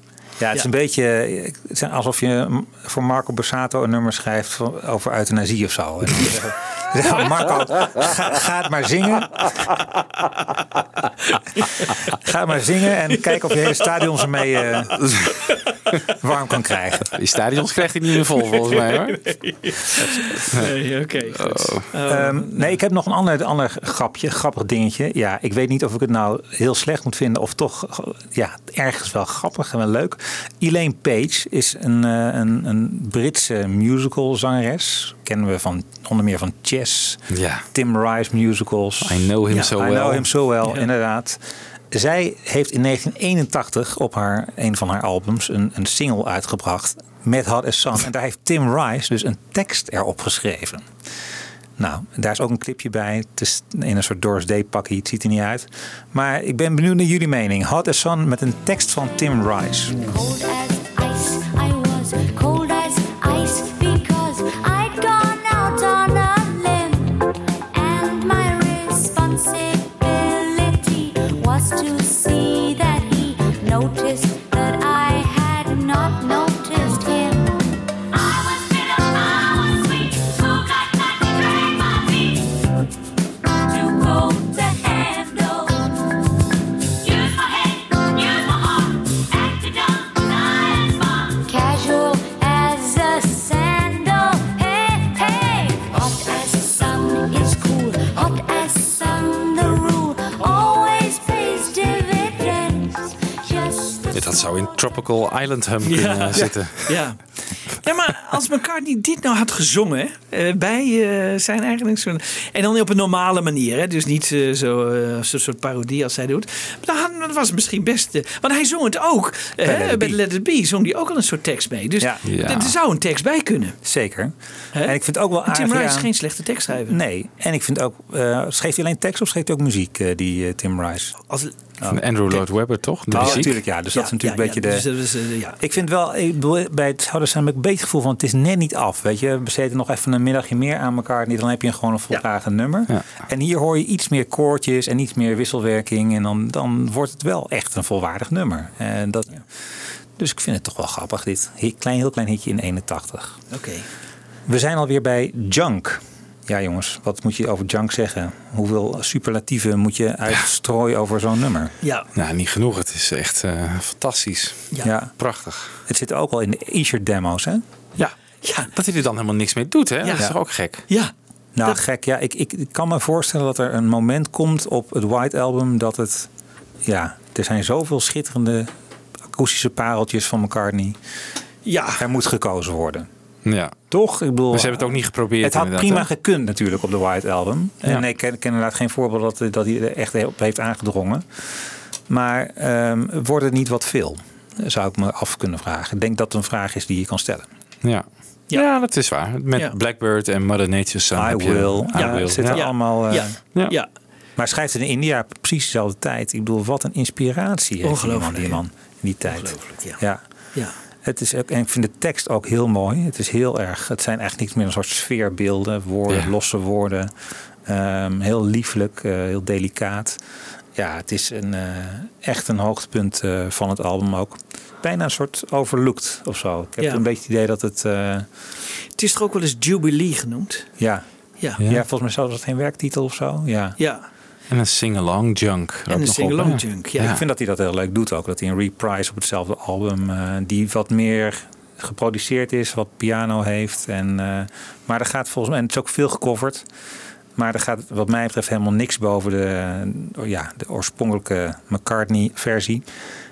Ja, het is een beetje het is alsof je voor Marco Borsato een nummer schrijft over euthanasie of zo. En dan zeggen- [laughs] zeggen, Marco, ga, ga het maar zingen. [laughs] Ga maar zingen en kijk of je hele stadions ermee eh, [laughs] warm kan krijgen. Die stadions krijgt hij niet meer vol, volgens mij hoor. Nee, oké. goed. Ehm, nee, ik heb nog een ander, ander grapje, grappig dingetje. Ja, ik weet niet of ik het nou heel slecht moet vinden of toch ja, ergens wel grappig en wel leuk. Elaine Page is een, eh, een, een Britse musicalzangeres. Kennen we van onder meer van Chess, Ja. Tim Rice musicals. I know him Ja, so I well. know him so well, Ja. inderdaad. Zij heeft in 1981 op haar, een van haar albums een, een single uitgebracht met Hot as Sun. En daar heeft Tim Rice dus een tekst erop geschreven. Nou, daar is ook een clipje bij. Het is in een soort Doris Day pakkie. Het ziet er niet uit. Maar ik ben benieuwd naar jullie mening. Hot as Sun met een tekst van Tim Rice. Just Dit had zo in Tropical Island Hum kunnen Ja. zitten. Ja. ja, maar als McCartney dit nou had gezongen eh, bij eh, zijn eigen zo'n en dan op een normale manier, hè, dus niet eh, zo eh, zo'n soort parodie als hij doet, dan had- dan was het misschien best. eh, want hij zong het ook eh, Bij Let It bij Be. Let It Be, zong hij ook al een soort tekst mee. Dus Ja. Ja. er zou een tekst bij kunnen. Zeker. Hè? En ik vind het ook wel En. Tim Rice is geen slechte tekstschrijver. Nee. En ik vind ook... eh, schreef hij alleen tekst of schreef hij ook muziek, eh, die eh, Tim Rice? Als, Van Andrew Lloyd Webber, toch? De Oh, muziek. natuurlijk, ja. Dus dat is natuurlijk een beetje de... Dus, is, eh, ja. Ik vind wel, ik bedoel, bij het Zouden zijn heb ik een beetje het gevoel van het is net niet af. Weet je, besteed er nog even een middagje meer aan elkaar. Niet, dan heb je gewoon een voldragen nummer. Ja. En hier hoor je iets meer koortjes en iets meer wisselwerking. En dan, dan wordt het wel echt een volwaardig nummer. En dat, Dus ik vind het toch wel grappig, dit klein, heel klein hitje in 81. Oké. We zijn alweer bij Junk. Ja jongens, wat moet je over Junk zeggen? Hoeveel superlatieven moet je uitstrooien over zo'n nummer? Ja. Nou, niet genoeg. Het is echt eh, fantastisch. Ja. Prachtig. Het zit ook al in de Escher demo's, hè? Ja. Ja. Dat hij er dan helemaal niks mee doet, hè? Dat is toch ook gek? Ja. Nou, gek. Ja, ik, ik, ik kan me voorstellen dat er een moment komt op het White Album dat het. Ja, er zijn zoveel schitterende akoestische pareltjes van McCartney. Ja. Er moet gekozen worden. Ja. Toch? Ik bedoel, Maar ze hebben het ook niet geprobeerd. Het had prima hè? gekund natuurlijk op de White Album. Ja. En ik ken, ken inderdaad geen voorbeeld dat, dat hij er echt op heeft aangedrongen. Maar ehm, wordt het niet wat veel? Zou ik me af kunnen vragen. Ik denk dat het een vraag is die je kan stellen. Ja. Ja. dat is waar. Met Ja. Blackbird en Mother Nature's Son I heb je... will. I Ja, will. het zit er Ja. allemaal... eh, Ja. Ja. Ja. Maar schrijft het in India precies dezelfde tijd. Ik bedoel, wat een inspiratie heeft die man, Ongelooflijk, die man in die tijd. ja. ja. Ja. Het is ook, en ik vind de tekst ook heel mooi. Het is heel erg. Het zijn eigenlijk niets meer een soort sfeerbeelden, woorden, Ja. losse woorden. Ehm, heel lieflijk, eh, heel delicaat. Ja, het is een, eh, echt een hoogtepunt eh, van het album ook. Bijna een soort overlooked of zo. Ik heb Ja. een beetje het idee dat het. Het is toch ook wel eens Jubilee genoemd? ja. Ja. Ja. volgens mij zelfs dat geen werktitel of zo. Ja. Ja. En een sing-along junk. ook een sing-along junk, ja. Ik vind dat hij dat heel leuk doet ook. Dat hij een reprise op hetzelfde album, eh, die wat meer geproduceerd is, wat piano heeft. En, eh, maar er gaat volgens mij, en het is ook veel gecoverd. Maar er gaat wat mij betreft helemaal niks boven de, ja, de oorspronkelijke McCartney-versie.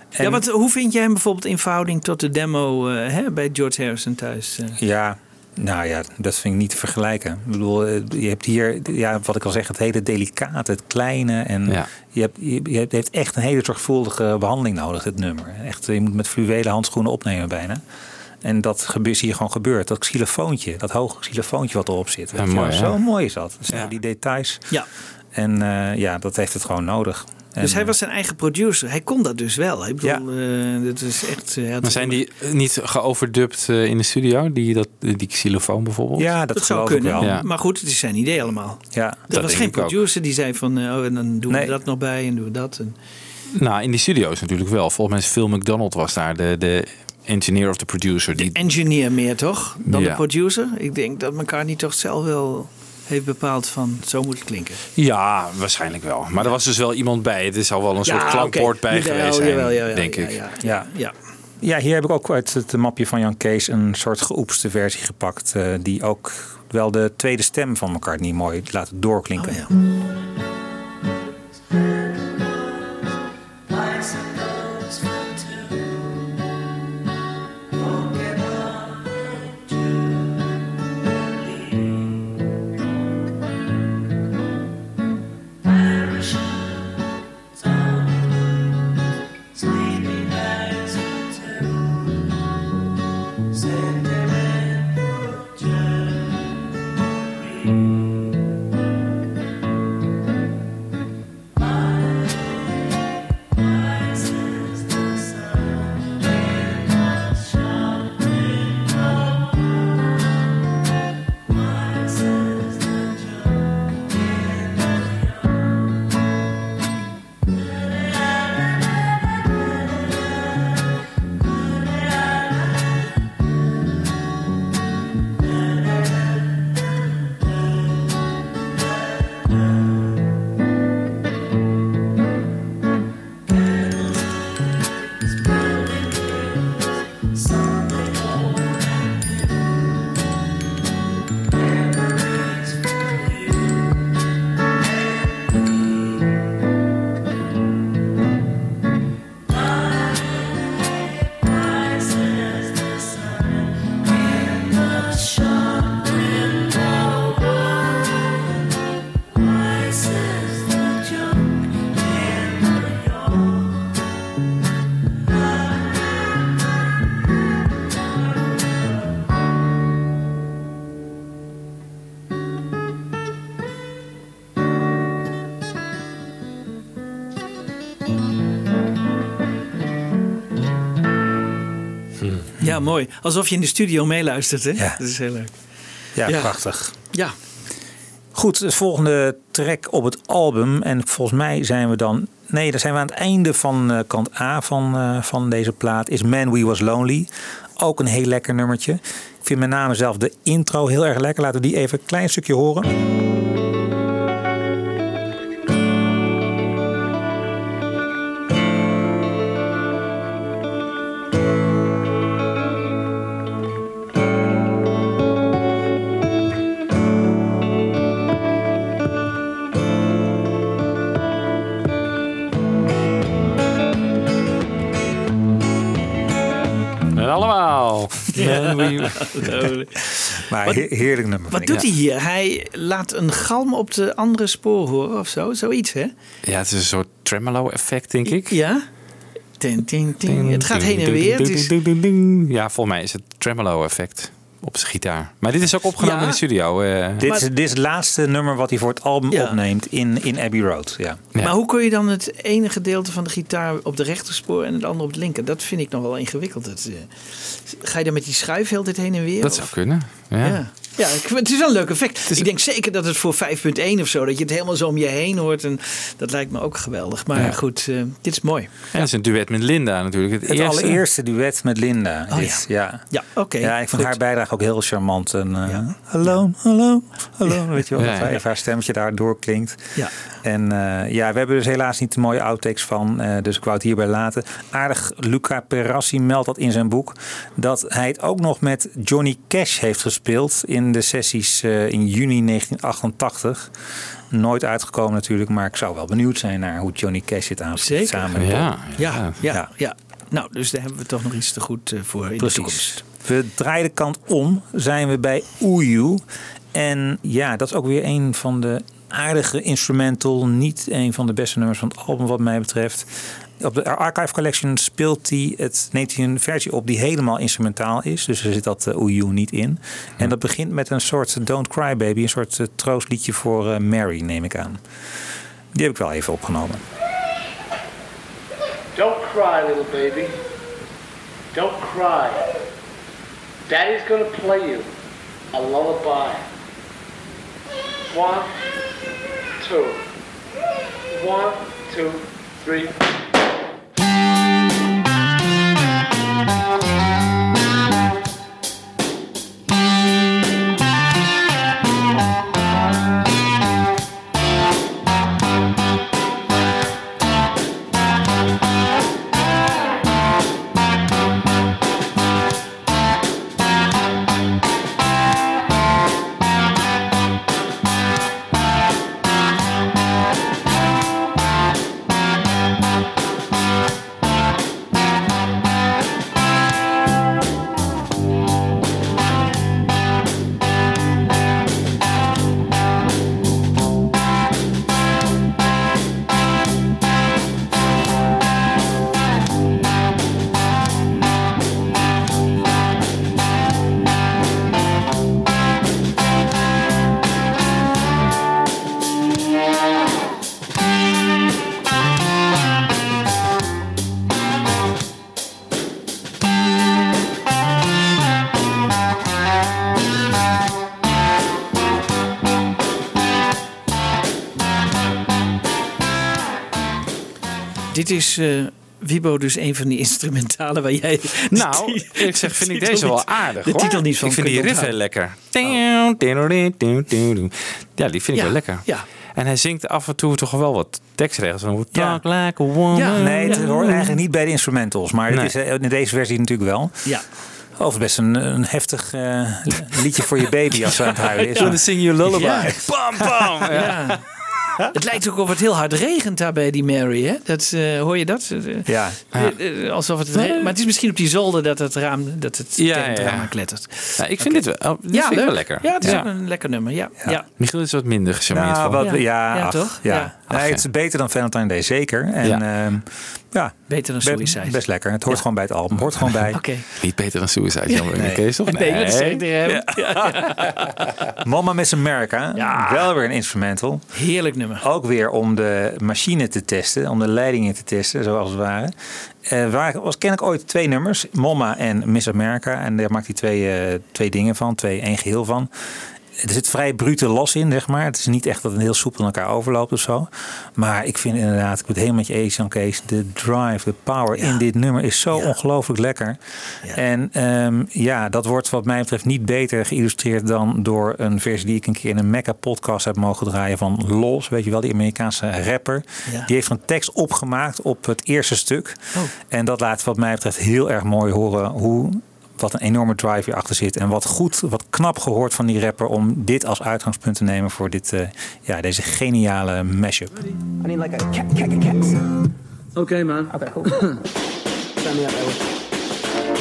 En- Ja, wat, hoe vind jij hem bijvoorbeeld in verhouding tot de demo eh, hè, bij George Harrison thuis? Ja, nou ja, dat vind ik niet te vergelijken. Ik bedoel, eh, je hebt hier, ja, wat ik al zeg, het hele delicate, het kleine. En Ja. je, hebt, je, je heeft echt een hele zorgvuldige behandeling nodig, dit nummer. Echt, je moet met fluwelen handschoenen opnemen bijna. En dat gebeurt hier gewoon gebeurt. Dat xylofoontje, dat hoge xylofoontje wat erop zit. Ja, mooi? Zo mooi is dat. Dus Ja. Die details. Ja. En eh, ja, dat heeft het gewoon nodig. En, dus hij eh, was zijn eigen producer. Hij kon dat dus wel. Ik bedoel, eh, dat is echt... eh, Maar zijn die niet geoverdubt eh, in de studio? Die, dat, die xylofoon bijvoorbeeld? Ja, dat, dat zou geloof ik kunnen. wel. Ja. Maar goed, het is zijn idee allemaal. Ja, Er dat was denk geen ik ook. producer die zei van... oh, en dan doen Nee. we dat nog bij en doen we dat. En, Nou, in die studio's natuurlijk wel. Volgens mij is Phil McDonald was daar de, de engineer of de producer. Die, engineer meer toch? Dan Ja. de producer? Ik denk dat McCartney toch zelf wel heeft bepaald van... Zo moet het klinken. ja, waarschijnlijk wel. Maar er was dus wel iemand bij. Het is al wel een soort klankbord bij geweest zijn, jawel, jawel, denk ja, ik. Ja, Ja. ja. Ja, hier heb ik ook uit het mapje van Jan Kees een soort geoepste versie gepakt. eh, die ook wel de tweede stem van McCartney mooi laat doorklinken. Oh, ja. Mooi. Alsof je in de studio meeluistert, hè? Ja. Dat is heel leuk. Ja, Ja. prachtig. Ja. Goed, de volgende track op het album. En volgens mij zijn we dan. Nee, dan zijn we aan het einde van eh, kant A van, eh, van deze plaat. Is Man We Was Lonely. Ook een heel lekker nummertje. Ik vind met name zelf de intro heel erg lekker. Laten we die even een klein stukje horen. Maar Wat- heerlijk nummer. Wat doet hij hier? Hij laat een galm op de andere spoor horen of zo. Zoiets, hè? Ja, het is een soort tremolo effect, denk ik. Ja. Ting, ting, ting. Het gaat heen en weer. Ja, volgens mij is het tremolo effect op zijn gitaar. Maar dit is ook opgenomen Ja. in de studio. eh. Dit, is, dit is het laatste nummer wat hij voor het album Ja. opneemt in, in Abbey Road. Ja. Ja. Maar hoe kun je dan het ene gedeelte van de gitaar op de rechterspoor en het andere op het linker? Dat vind ik nog wel ingewikkeld. Dat, eh, ga je dan met die schuif heel de tijd heen en weer? Dat of- zou kunnen. Ja. Ja. Het is wel een leuk effect. Ik denk zeker dat het voor 5.1 of zo, dat je het helemaal zo om je heen hoort. En dat lijkt me ook geweldig. Maar Ja. goed, eh, dit is mooi. Ja, dat is een duet met Linda natuurlijk. Het, Het eerste. allereerste duet met Linda. Oh, Dit, ja. Ja, oké. Ja, ik vond goed. haar bijdrage ook heel charmant. En, eh, Hallo, hallo, hallo. Weet je wel, Ja, dat ja. even haar stemmetje daar doorklinkt. Ja. En eh, ja, we hebben dus helaas niet de mooie outtakes van. eh, dus ik wou het hierbij laten. Aardig, Luca Perassi meldt dat in zijn boek. Dat hij het ook nog met Johnny Cash heeft gespeeld. In de sessies eh, in juni 1988. Nooit uitgekomen natuurlijk. Maar ik zou wel benieuwd zijn naar hoe Johnny Cash dit aan Zeker. samen Ja. Ja, ja, ja, Ja. Nou, dus daar hebben we toch nog iets te goed eh, voor in de Precies. toekomst. We draaien de kant om, zijn we bij Oeyu. En ja, dat is ook weer een van de aardige instrumental. Niet een van de beste nummers van het album wat mij betreft. Op de Archive Collection speelt hij het, neemt hij een versie op die helemaal instrumentaal is. Dus er zit dat uh, Oeyu niet in. En dat begint met een soort Don't Cry Baby. Een soort uh, troostliedje voor uh, Mary, neem ik aan. Die heb ik wel even opgenomen. Don't cry, little baby. Don't cry. Daddy's gonna play you a lullaby. One, two. One, two, three. Música Dit is, uh, Wibo, dus een van die instrumentalen waar jij... Nou, ik zeg, vind ik deze wel aardig De hoor. titel niet van Ik vind die riff heel lekker. Ja, die vind ik Ja, wel lekker. ja. En hij zingt af en toe toch wel wat tekstregels. Zo, Talk like a woman. Nee, het hoort eigenlijk niet bij de instrumentals. Maar Nee. het is, eh, in deze versie natuurlijk wel. Ja. Overigens best een, een heftig eh, liedje voor je baby als ze aan het huilen is. Ja, dan zing je lullaby. Ja. Bam, bam. Ja. Het lijkt ook of het heel hard regent daar bij die Mary, hè? Dat, eh, hoor je dat? Eh, Ja. eh, alsof het Maar het is misschien op die zolder dat het raam, dat het Ja, klettert. Ja, ik vind dit wel, oh, dit ja, vind ik leuk. wel lekker. Ja, het is Ja. ook een lekker nummer. Ja, ja. Michiel is wat minder gecharmeerd Nou, van. wat, ja, Ja. Ja, ach, toch? Ja. Ja. Nee, Ach, het is beter dan Valentine Day, zeker. En Ja. ja, ja Beter dan be- Suicide. best lekker. Het hoort gewoon bij het album. Hoort gewoon bij. [laughs] Oké. Niet beter dan Suicide, jammer. Nee. Nee. Kees, toch? Nee, dat zeg ik tegen hem. [laughs] Mama Miss America. Ja. Wel weer een instrumental. Heerlijk nummer. Ook weer om de machine te testen, om de leidingen te testen, zoals het ware. Eh waar was ken ik ooit twee nummers, Mama en Miss America. En daar maakt hij twee, eh, twee dingen van, twee, één geheel van. Er zit vrij brute los in, zeg maar. Het is niet echt dat het heel soepel elkaar overloopt of zo. Maar ik vind inderdaad, ik ben helemaal met je eens, Jan Kees. De drive, de power in dit nummer is zo ongelooflijk lekker. En ehm, ja, dat wordt wat mij betreft niet beter geïllustreerd dan door een versie die ik een keer in een Mecca podcast heb mogen draaien van Los. Weet je wel, die Amerikaanse rapper. Die heeft een tekst opgemaakt op het eerste stuk. Oh. En dat laat wat mij betreft heel erg mooi horen hoe wat een enorme drive hier achter zit. En wat goed, wat knap gehoord van die rapper om dit als uitgangspunt te nemen voor dit, eh, ja, deze geniale mashup. I need like a cat, cat, cat, cat. Okay, man. Okay, cool. [laughs]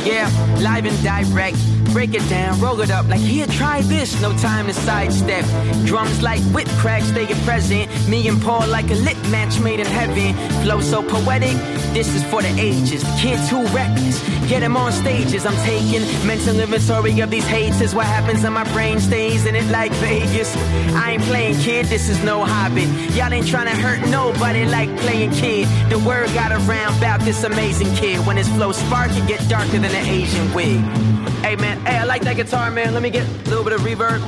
Yeah, live and direct. Break it down, roll it up like here, try this. No time to sidestep. Drums like whip cracks, stay present. Me and Paul like a lit match made in heaven. Flow so poetic. This is for the ages. Kids who reckless. Get them on stages. I'm taking mental inventory of these hates. Is what happens in my brain stays in it like Vegas. I ain't playing kid. This is no hobby. Y'all ain't trying to hurt nobody like playing kid. The word got around about this amazing kid. When his flow spark, it get darker than an Asian wig. Hey man, hey, I like that guitar, man. Let me get a little bit of reverb.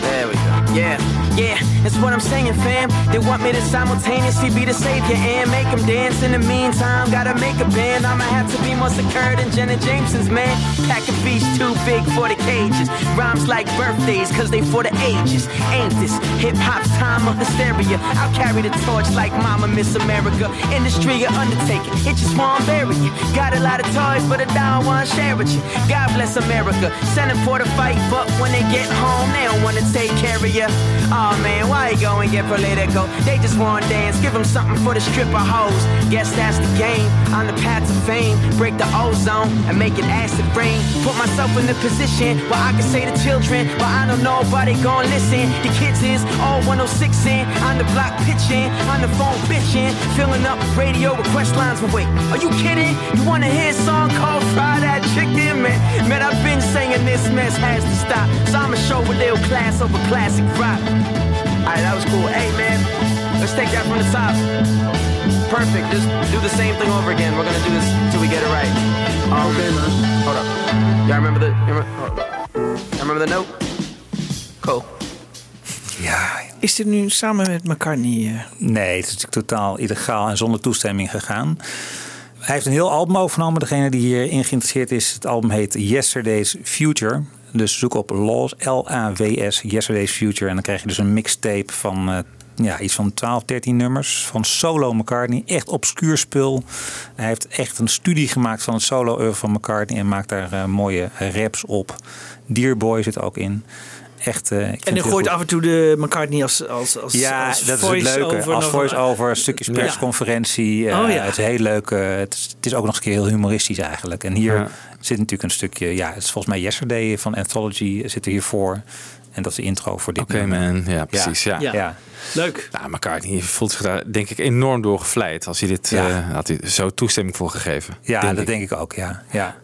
There we go. Yeah, yeah, that's what I'm saying, fam. They want me to simultaneously be the savior and make them dance. In the meantime, gotta make a band. I'ma have to be more secure than Jenna Jameson's, man. Pack a beach too big for the cages. Rhymes like birthdays, cause they for the ages. Ain't this hip hop's time of hysteria? I'll carry the torch like Mama Miss America. Industry or undertaking, it just won't you. Got a lot of toys, but I don't wanna share with you. God bless America. Send them for the fight, but when they get home, they don't wanna take care of you. Oh man, why you go and get political? They just want to dance, give them something for the stripper hoes. Guess that's the game. On the path to fame, break the ozone and make it acid rain. Put myself in the position where I can say to children, but I know nobody gon' listen. The kids is all 106 in, on the block pitching, on the phone bitching, filling up radio request lines. But wait, are you kidding? You wanna hear a song called Fry That Chicken? Man, man, I've been saying this mess has to stop. So I'ma show a little class over classic rock. Alright, that was cool. Hey man, let's take that from the top. Perfect. Just do the same thing over again. We're gonna do this till we get it right. Um, okay, man. Hold up. Y'all remember the? Y'all remember the note? Cool. Ja. Is dit nu samen met McCartney? eh? Nee, het is natuurlijk totaal illegaal en zonder toestemming gegaan. Hij heeft een heel album overgenomen. Degene die hierin geïnteresseerd is, het album heet Yesterday's Future. Dus zoek op LAWS, L-A-W-S, Yesterday's Future. En dan krijg je dus een mixtape van eh, ja, iets van 12, 13 nummers. Van solo McCartney. Echt obscuur spul. Hij heeft echt een studie gemaakt van het solo van McCartney. En maakt daar eh, mooie raps op. Dearboy zit ook in. Echt, eh, ik vind En het dan gooit goed. af en toe de McCartney als, als, als Ja, als dat is het leuke. voice-over Als voice-over, stukjes persconferentie. eh, Oh ja. Het is heel leuk. eh, het, is, het is ook nog eens een keer heel humoristisch eigenlijk. En hier Ja. zit natuurlijk een stukje... Ja, het is volgens mij Yesterday van Anthology zit er hiervoor. En dat is de intro voor dit Oké man, ja precies. Ja. Ja. ja. Leuk. Nou, McCartney voelt zich daar denk ik enorm door gevleid. Als hij dit Ja. eh, had hij zo toestemming voor gegeven. Ja, denk dat ik. denk ik ook, ja. ja.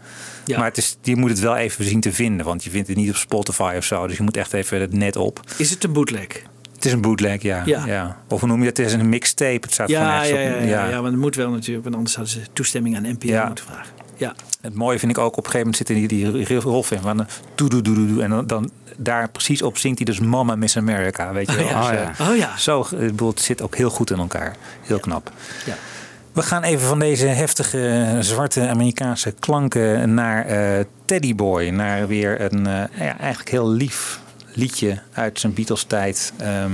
Ja. Maar het is, je moet het wel even zien te vinden. Want je vindt het niet op Spotify of zo. Dus je moet echt even het net op. Is het een bootleg? Het is een bootleg, ja. Ja. ja. Of hoe noem je het? Het is een mixtape. Het staat gewoon Ja, ja, op. ja, ja, maar dat moet wel natuurlijk. Want anders hadden ze toestemming aan NPO Ja. moeten vragen. Ja. Het mooie vind ik ook, op een gegeven moment zit er die, die rolf in. Van de doe, doe, doe, doe, doe. En dan, dan daar precies op zingt hij dus Mama Miss America. Weet je wel? Oh ja. Oh eh, ja. Oh ja. Zo, ik bedoel, het zit ook heel goed in elkaar. Heel knap. Ja. We gaan even van deze heftige eh, zwarte Amerikaanse klanken naar eh Teddy Boy. Naar weer een eh, ja, eigenlijk heel lief liedje uit zijn Beatles tijd. Ehm,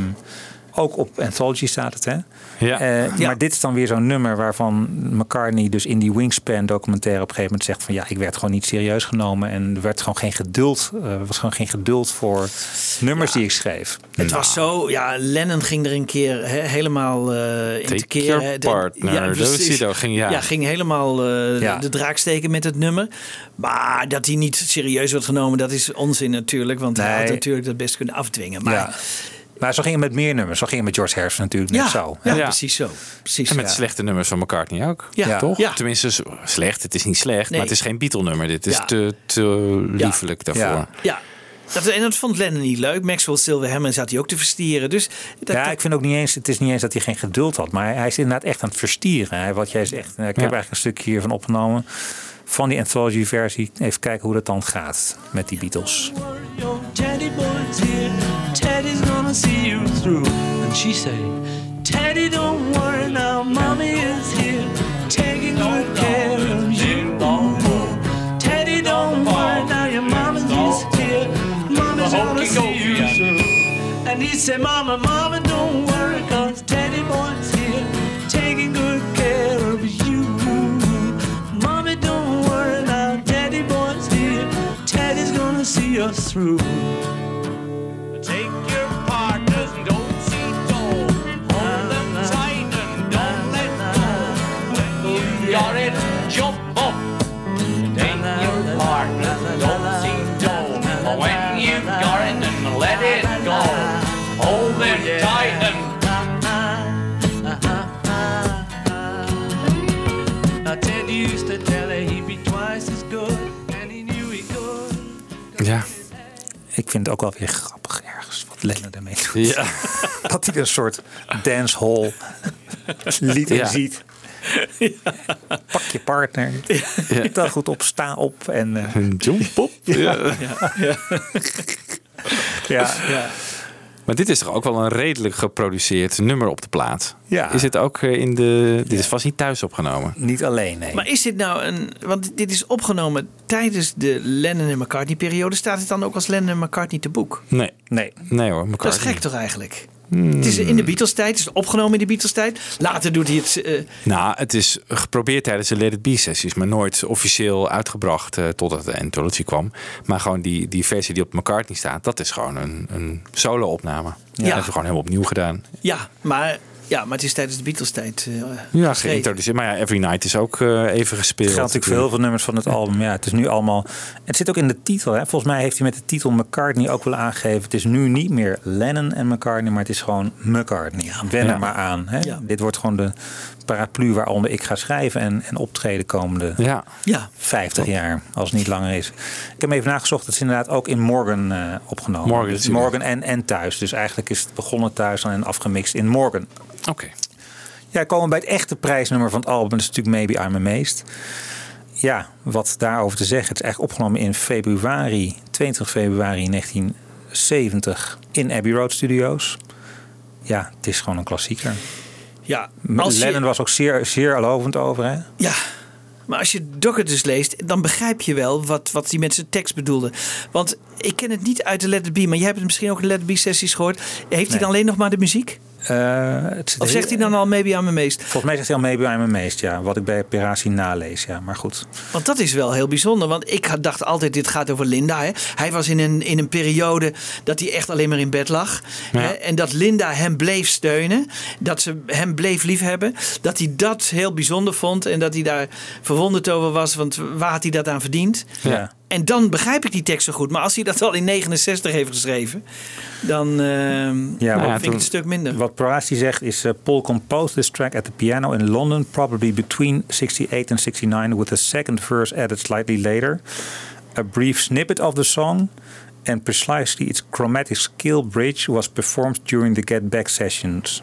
ook op Anthology staat het, hè? Ja. Eh, Ja. Maar dit is dan weer zo'n nummer waarvan McCartney dus in die Wingspan documentaire op een gegeven moment zegt van ja, ik werd gewoon niet serieus genomen en er werd gewoon geen geduld, er was gewoon geen geduld voor nummers die ik schreef. Het was zo, ja, Lennon ging er een keer helemaal eh in te keer. De- partner. precies. Dosido ging, ja. ging helemaal Ja. de draak steken met het nummer. Maar dat hij niet serieus wordt genomen, dat is onzin natuurlijk. Want hij had natuurlijk dat best kunnen afdwingen. Maar ja. Maar zo ging het met meer nummers. Zo ging het met George Harrison natuurlijk net ja, zo. ja, Ja. precies zo. Precies. En met Ja. slechte nummers van McCartney ook. Ja. toch? Ja. Tenminste, slecht. Het is niet slecht, Nee. maar het is geen Beatle-nummer. Dit is Ja. te, te liefelijk daarvoor. Ja. Ja. Dat, en dat vond Lennon niet leuk. Maxwell Silverhammer zat hij ook te verstieren. Dus dat, ja, dat- ik vind ook niet eens, het is niet eens dat hij geen geduld had, maar hij is inderdaad echt aan het verstieren. Hij, wat jij zegt, eh, ik heb eigenlijk een stukje hiervan opgenomen van die anthology versie. Even kijken hoe dat dan gaat met die Beatles. See you through. And she say, Teddy, don't worry now. Mommy is here, taking good care of you. Teddy, don't worry now. Your mama's is here. Mama's gonna see you through. And he said, Mama, Mama, don't worry, cause Teddy boy's here, taking good care of you. Mommy, don't worry now. Teddy boy's here. Teddy's gonna see us through. Vind het ook wel weer grappig ergens wat Lennon ermee doet. Ja. [laughs] Dat hij een soort dancehall lied in Ja. ziet. Pak je partner. Ja. Dan goed op, sta op en... eh, Jump op. Ja. ja. ja. Maar dit is toch ook wel een redelijk geproduceerd nummer op de plaat? Ja. Is het ook eh, in de... Dit is vast niet thuis opgenomen. Niet alleen, nee. Maar is dit nou een... Want dit is opgenomen tijdens de Lennon en McCartney-periode. Staat het dan ook als Lennon en McCartney te boek? Nee. Nee. Nee hoor, Dat is McCartney. gek toch eigenlijk? Hmm. Het is in de Beatles-tijd. Het is opgenomen in de Beatles-tijd. Later doet hij het... eh, Nou, het is geprobeerd tijdens de Let It Be sessies, maar nooit officieel uitgebracht eh, totdat de Anthology kwam. Maar gewoon die, die versie die op McCartney staat, dat is gewoon een, een solo-opname. Ja. Dat hebben we gewoon helemaal opnieuw gedaan. ja, maar, ja, maar het is tijdens de Beatles-tijd eh, Ja, geïntroduceerd. Maar ja, Every Night is ook eh, even gespeeld. Het geldt natuurlijk voor heel veel nummers van het album. Ja, het is nu allemaal. Het zit ook in de titel. Hè? Volgens mij heeft hij met de titel McCartney ook wel aangegeven. Het is nu niet meer Lennon en McCartney, maar het is gewoon McCartney. Wen Ja. er maar aan. Hè? Ja. Dit wordt gewoon de paraplu waaronder ik ga schrijven en, en optreden komende Ja. Ja. 50 jaar, als het niet langer is. Ik heb even nagezocht. Het is inderdaad ook in Morgan eh, opgenomen. Morgan, Dus. Morgan en, en thuis. Dus eigenlijk is het begonnen thuis en afgemixt in Morgan. Oké. Ja, komen we bij het echte prijsnummer van het album. Dat is natuurlijk Maybe I'm Amazed. Ja, wat daarover te zeggen. Het is eigenlijk opgenomen in februari, 22 februari 1970 in Abbey Road Studios. Ja, het is gewoon een klassieker. Ja, als Lennon je, was ook zeer, zeer lovend over, hè? ja, maar als je Docker dus leest, dan begrijp je wel wat, wat die mensen tekst bedoelden. Want ik ken het niet uit de Let It Be, maar jij hebt het misschien ook in de Let It Be sessies gehoord. Heeft hij dan alleen nog maar de muziek? Eh, het Of zegt hij dan al Maybe I'm Amazed? Volgens mij zegt hij al Maybe I'm Amazed, ja. Wat ik bij Peratie nalees, ja. Maar goed. Want dat is wel heel bijzonder. Want ik had- dacht altijd, dit gaat over Linda. Hè? Hij was in een, in een periode dat hij echt alleen maar in bed lag. Ja. Hè? En dat Linda hem bleef steunen. Dat ze hem bleef liefhebben. Dat hij dat heel bijzonder vond. En dat hij daar verwonderd over was. Want waar had hij dat aan verdiend? Ja. En dan begrijp ik die tekst zo goed. Maar als hij dat al in 69 heeft geschreven, dan ehm, Ja, nou, vind ik het een stuk minder. Wat Parasi zegt is... eh, Paul composed this track at the piano in London... probably between 68 and 69... with a second verse added slightly later. A brief snippet of the song... and precisely its chromatic scale bridge... was performed during the Get Back sessions.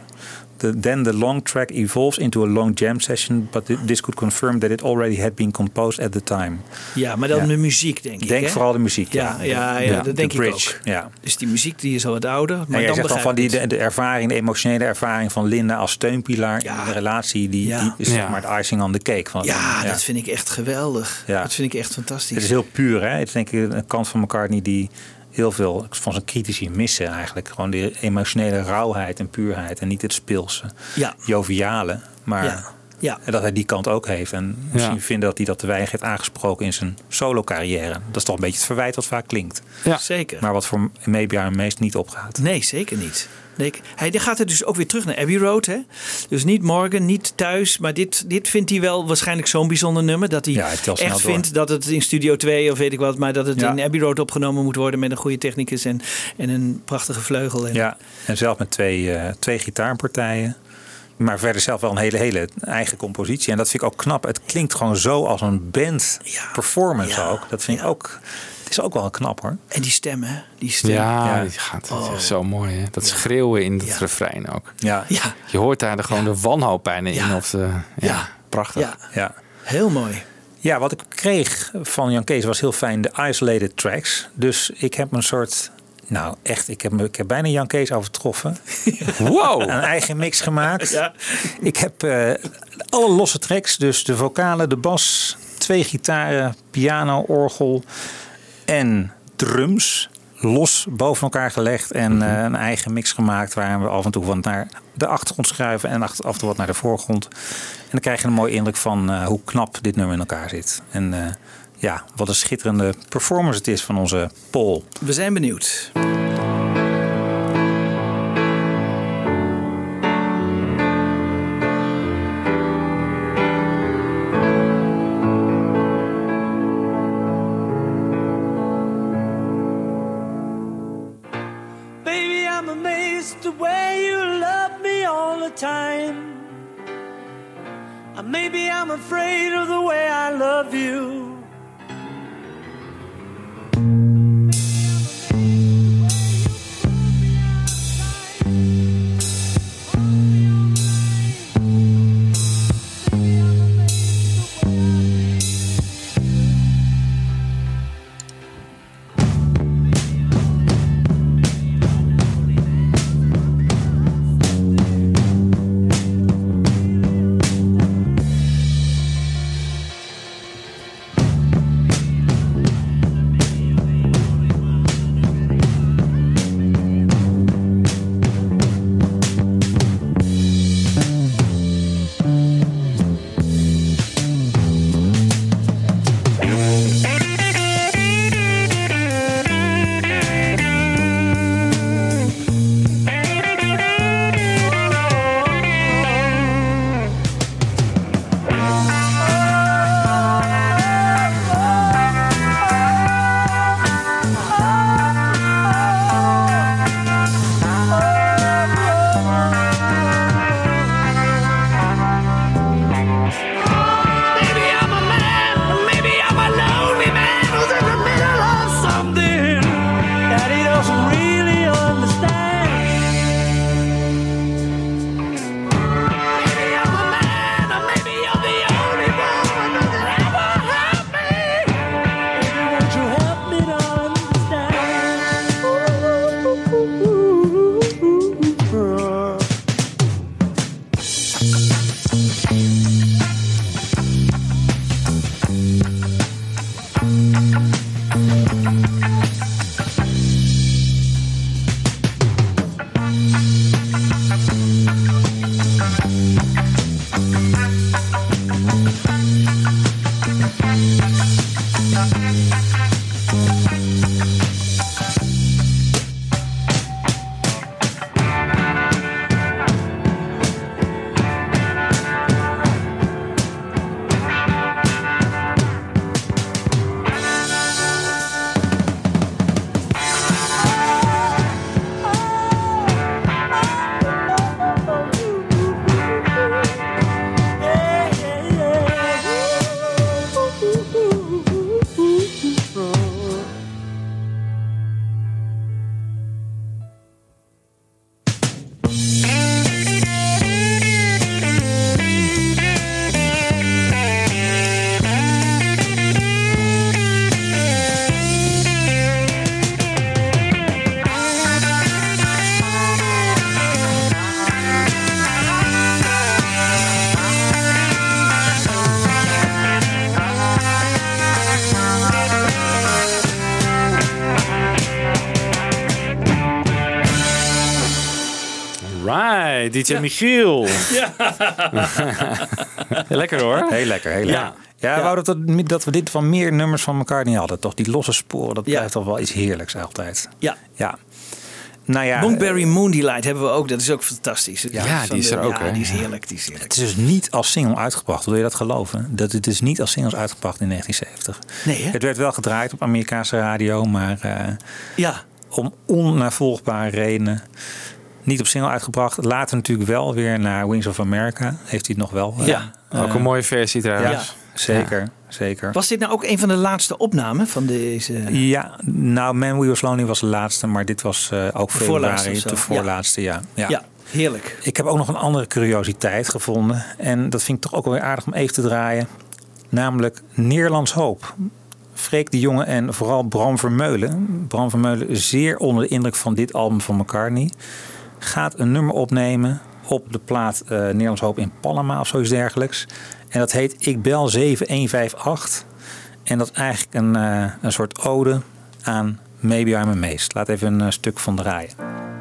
The, then the long track evolves into a long jam session... but thi- this could confirm that it already had been composed at the time. Ja, maar dan Ja. de muziek, denk ik. Denk hè? vooral de muziek, Ja, ja. ja, ja, Ja, dat de denk ik bridge, ook. ja. Dus die muziek die is al wat ouder. Maar jij dan zegt dan van die, de, ervaring, de emotionele ervaring van Linda als steunpilaar in de relatie, die, Ja. die is zeg maar het icing on the cake. Van, ja, dat vind ik echt geweldig. Ja. Dat vind ik echt fantastisch. Het is heel puur, hè? Het is denk ik een kant van McCartney die heel veel van zijn critici missen eigenlijk. Gewoon die emotionele rauwheid en puurheid en niet het speelse, Ja. joviale. Maar Ja. Ja. en dat hij die kant ook heeft. En misschien vinden dat hij dat te weinig heeft aangesproken in zijn solo carrière. Dat is toch een beetje het verwijt wat vaak klinkt. Ja. Zeker. Maar wat voor Maybe meest niet opgaat. Nee, zeker niet. Hij gaat er dus ook weer terug naar Abbey Road. Hè? Dus niet morgen, niet thuis. Maar dit, dit vindt hij wel waarschijnlijk zo'n bijzonder nummer. Dat hij Ja, echt door. vindt dat het in Studio 2 of weet ik wat. Maar dat het Ja. in Abbey Road opgenomen moet worden met een goede technicus en, en een prachtige vleugel. En, Ja, en zelf met twee, eh, twee gitaarpartijen. Maar verder zelf wel een hele, hele eigen compositie. En dat vind ik ook knap. Het klinkt gewoon zo als een band performance ook. Dat vind ik ook... Is ook wel knap hoor. En die stem, hè? Die stem. Ja, Ja. die gaat dat is echt zo mooi. Hè? Dat schreeuwen in het refrein ook. Ja. Ja. Je hoort daar de, gewoon de wanhoop bijna in. Of de, ja, Ja. prachtig. Ja. Ja. Heel mooi. Ja, wat ik kreeg van Jan Kees was heel fijn de isolated tracks. Dus ik heb een soort... Nou, echt, ik heb, me- ik heb bijna Jan Kees overtroffen. [laughs] Wow! Een eigen mix gemaakt. Ja. Ik heb eh, alle losse tracks, dus de vocalen, de bas, twee gitaren, piano, orgel en drums los boven elkaar gelegd en Mhm. eh, een eigen mix gemaakt waar we af en toe wat naar de achtergrond schuiven en af en toe wat naar de voorgrond. En dan krijg je een mooie indruk van eh, hoe knap dit nummer in elkaar zit. En eh, ja, wat een schitterende performance het is van onze Paul. We zijn benieuwd. Maybe I'm afraid of the way I love you. Right, DJ Michiel. [laughs] Ja. lekker hoor. Heel lekker, heel lekker. Ja. Ja, we wouden dat, dat we dit van meer nummers van elkaar niet hadden. Toch die losse sporen, dat blijft toch wel iets heerlijks altijd. Ja. Ja. Nou ja, Moonberry Moonlight hebben we ook. Dat is ook fantastisch. Ja, die is de- er ook, Ja, hè? die is heerlijk. Die is heerlijk. Het is dus niet als single uitgebracht. Wil je dat geloven? Dat het is niet als singles uitgebracht in 1970. Nee, hè? Het werd wel gedraaid op Amerikaanse radio, maar eh, Ja. om onnavolgbare redenen niet op single uitgebracht. Later natuurlijk wel weer naar Wings of America. Heeft hij het nog wel. eh, Ja, ook eh, een mooie versie trouwens. Ja, zeker. zeker. Was dit nou ook een van de laatste opnamen van deze... Ja, nou, Man We Was Lonely was de laatste, maar dit was eh, ook De voorlaatste februari, de voorlaatste, ja. ja. Ja, heerlijk. Ik heb ook nog een andere curiositeit gevonden. En dat vind ik toch ook wel weer aardig om even te draaien. Namelijk Nederlands Hoop. Freek de Jonge en vooral Bram Vermeulen. Bram Vermeulen zeer onder de indruk van dit album van McCartney. Gaat een nummer opnemen op de plaat eh, Nederlands Hoop in Panama of zoiets dergelijks. En dat heet Ik Bel 7158. En dat is eigenlijk een, eh, een soort ode aan Maybe I'm a Meest. Laat even een eh, stuk van draaien.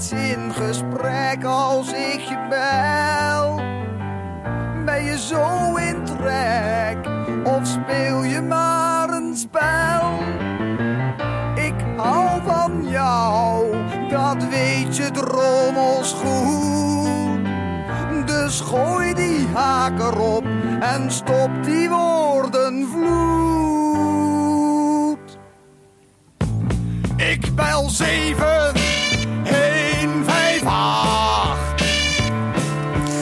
Eens in gesprek als ik je bel? Ben je zo in trek of speel je maar een spel? Ik hou van jou, dat weet je drommels goed. Dus gooi die haak erop en stop die woorden vloed. 7, 1, 5, 8.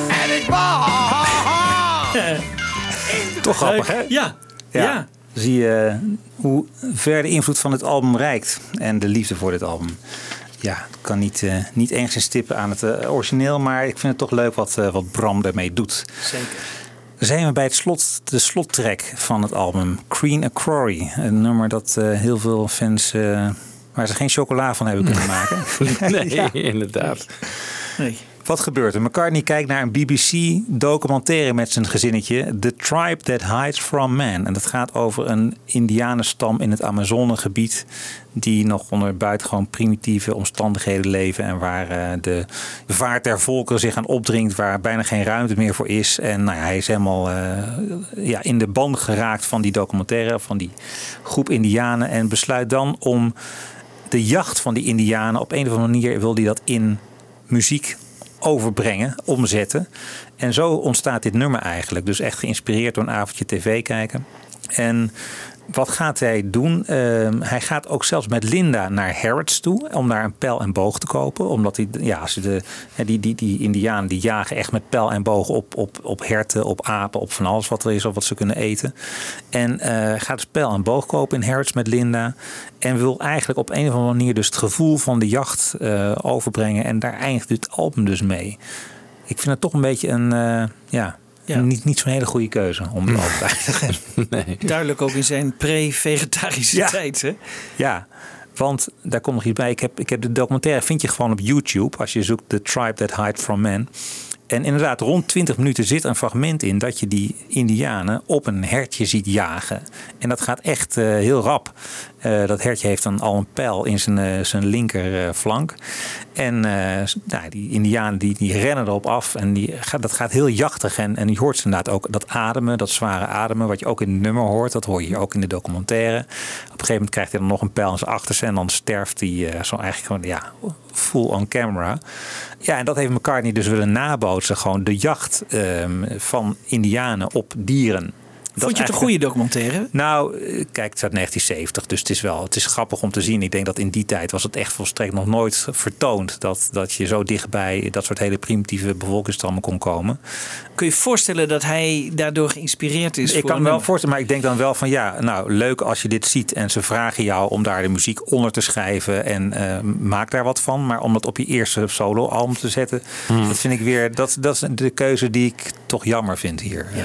En ik wacht. [laughs] Toch grappig, hè? Ja. Ja. Zie je eh, hoe ver de invloed van het album reikt. En de liefde voor dit album. Ja, het kan niet, eh, niet enigszins stippen aan het eh, origineel. Maar ik vind het toch leuk wat, eh, wat Bram daarmee doet. Zeker. Zijn we bij het slot, de slottrack van het album. Queen a. Een nummer dat eh, heel veel fans... eh, waar ze geen chocola van hebben kunnen maken. [laughs] [laughs] Nee, Ja. inderdaad. Nee. Wat gebeurt er? McCartney kijkt naar een BBC-documentaire met zijn gezinnetje. The Tribe That Hides From Man. En dat gaat over een indianenstam in het Amazonegebied. Die nog onder buitengewoon primitieve omstandigheden leven. En waar eh, de vaart der volkeren zich aan opdringt. Waar bijna geen ruimte meer voor is. En nou ja, hij is helemaal eh, ja, in de band geraakt van die documentaire. Van die groep indianen. En besluit dan om de jacht van die indianen. Op een of andere manier wil hij dat in muziek overbrengen, omzetten. En zo ontstaat dit nummer eigenlijk. Dus echt geïnspireerd door een avondje tv kijken. En wat gaat hij doen? Ehm, hij gaat ook zelfs met Linda naar Harrods toe om daar een pijl en boog te kopen. Omdat hij, ja, de, die, die, die Indianen die jagen echt met pijl en boog op, op, op herten, op apen, op van alles wat er is of wat ze kunnen eten. En eh, gaat dus pijl en boog kopen in Harrods met Linda. En wil eigenlijk op een of andere manier dus het gevoel van de jacht eh, overbrengen. En daar eindigt dit album dus mee. Ik vind het toch een beetje een, eh, ja, Ja. niet, niet zo'n hele goede keuze om het [laughs] te eindigen. Nee. Duidelijk ook in zijn pre-vegetarische Ja. tijd. Hè? Ja, want daar komt nog iets bij. Ik heb, ik heb de documentaire, vind je gewoon op YouTube. Als je zoekt The Tribe That Hide From Man. En inderdaad, rond 20 minuten zit een fragment in dat je die indianen op een hertje ziet jagen. En dat gaat echt eh, heel rap. Eh, dat hertje heeft dan al een pijl in zijn, eh, zijn linker eh, flank. En nou, die indianen die, die rennen erop af. En die, dat gaat heel jachtig. En, en je hoort ze inderdaad ook dat ademen, dat zware ademen. Wat je ook in het nummer hoort. Dat hoor je ook in de documentaire. Op een gegeven moment krijgt hij dan nog een pijl in zijn achterste. En dan sterft hij zo eigenlijk gewoon ja, full on camera. Ja, en dat heeft McCartney dus willen nabootsen. Gewoon de jacht ehm, van indianen op dieren. Dat Vond je het een goede documentaire? nou, eh, kijk, het is uit 1970, dus het is wel het is grappig om te zien. Ik denk dat in die tijd was het echt volstrekt nog nooit vertoond dat, dat je zo dichtbij dat soort hele primitieve bevolkingsstammen kon komen. Kun je je voorstellen dat hij daardoor geïnspireerd is? ik voor kan me wel voorstellen, maar ik denk dan wel van ja, nou leuk als je dit ziet en ze vragen jou om daar de muziek onder te schrijven en eh, maak daar wat van. Maar om dat op je eerste solo-album te zetten, Hmm. dat vind ik weer, dat, dat is de keuze die ik toch jammer vind hier. Eh,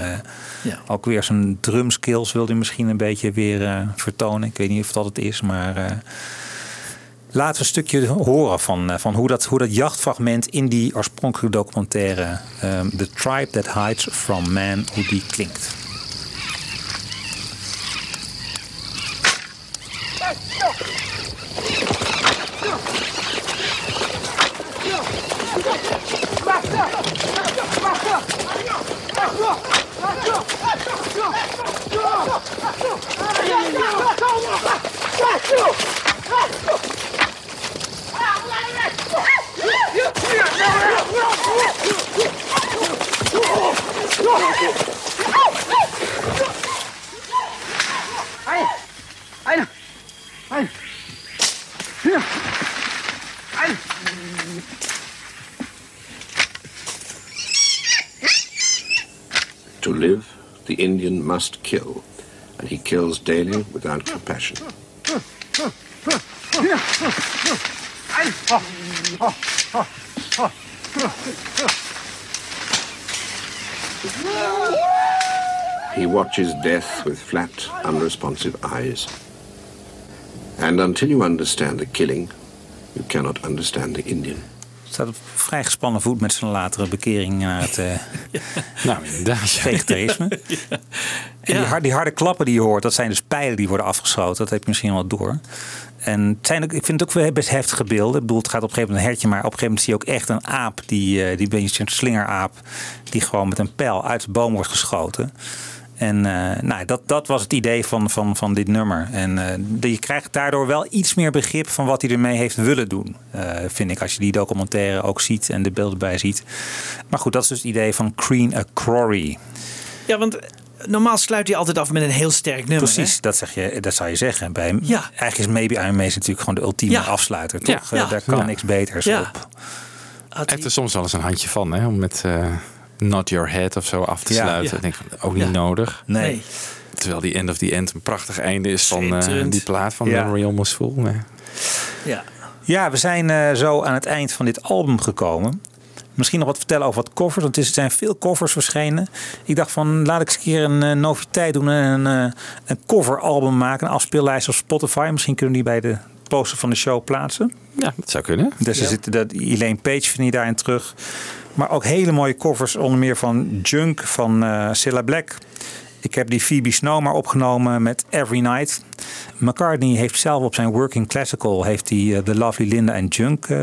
Ja. Ook weer zijn drumskills wil hij misschien een beetje weer eh, vertonen. Ik weet niet of dat het is, maar eh, laten we een stukje horen van, eh, van hoe, dat, hoe dat jachtfragment in die oorspronkelijke documentaire ehm, The Tribe That Hides From Man, hoe die klinkt. To live, the Indian must kill, and he kills daily without compassion. He watches death with flat, unresponsive eyes. And until you understand the killing, you cannot understand the Indian. Staat op vrij gespannen voet met zijn latere bekering naar het eh, [laughs] Nou, inderdaad. ja. vegetarisme. [laughs] En die, har- die harde klappen die je hoort, dat zijn dus pijlen die worden afgeschoten. Dat heb je misschien wel door. En het zijn ook, ik vind het ook wel best heftige beelden. Ik bedoel, het gaat op een gegeven moment een hertje, maar op een gegeven moment zie je ook echt een aap, die, eh, die beetje een slingeraap, die gewoon met een pijl uit de boom wordt geschoten. En eh, nou, dat, dat was het idee van, van, van dit nummer. En eh, je krijgt daardoor wel iets meer begrip van wat hij ermee heeft willen doen. eh, vind ik, als je die documentaire ook ziet en de beelden bij ziet. Maar goed, dat is dus het idee van Crean Crory. Ja, want normaal sluit hij altijd af met een heel sterk nummer. Precies, dat, zeg je, dat zou je zeggen. Bij hem. Ja. Eigenlijk is Maybe I'm Amazing natuurlijk gewoon de ultieme Ja. afsluiter. Toch? Ja. Daar kan Ja. niks beters Ja. op. Hij heeft er soms wel eens een handje van, hè, om met eh, Not Your Head of zo af te Ja. sluiten. Ja. Ik denk van, ook niet Ja. nodig. Nee. Nee. Terwijl die End of the End een prachtig einde is van eh, die plaat van Ja. Memory Almost Full. Nee. Ja. Ja, we zijn eh, zo aan het eind van dit album gekomen. Misschien nog wat vertellen over wat covers, want er zijn veel covers verschenen. Ik dacht van, laat ik eens een keer een eh, noviteit doen en een, eh, een coveralbum maken. Een afspeellijst op Spotify. Misschien kunnen we die bij de poster van de show plaatsen. Ja, dat zou kunnen. Dus er zit dat Elaine Page vind je daarin terug. Maar ook hele mooie covers, onder meer van Junk van eh Cilla Black. Ik heb die Phoebe Snow maar opgenomen met Every Night. McCartney heeft zelf op zijn Working Classical heeft hij eh, de Lovely Linda en Junk eh,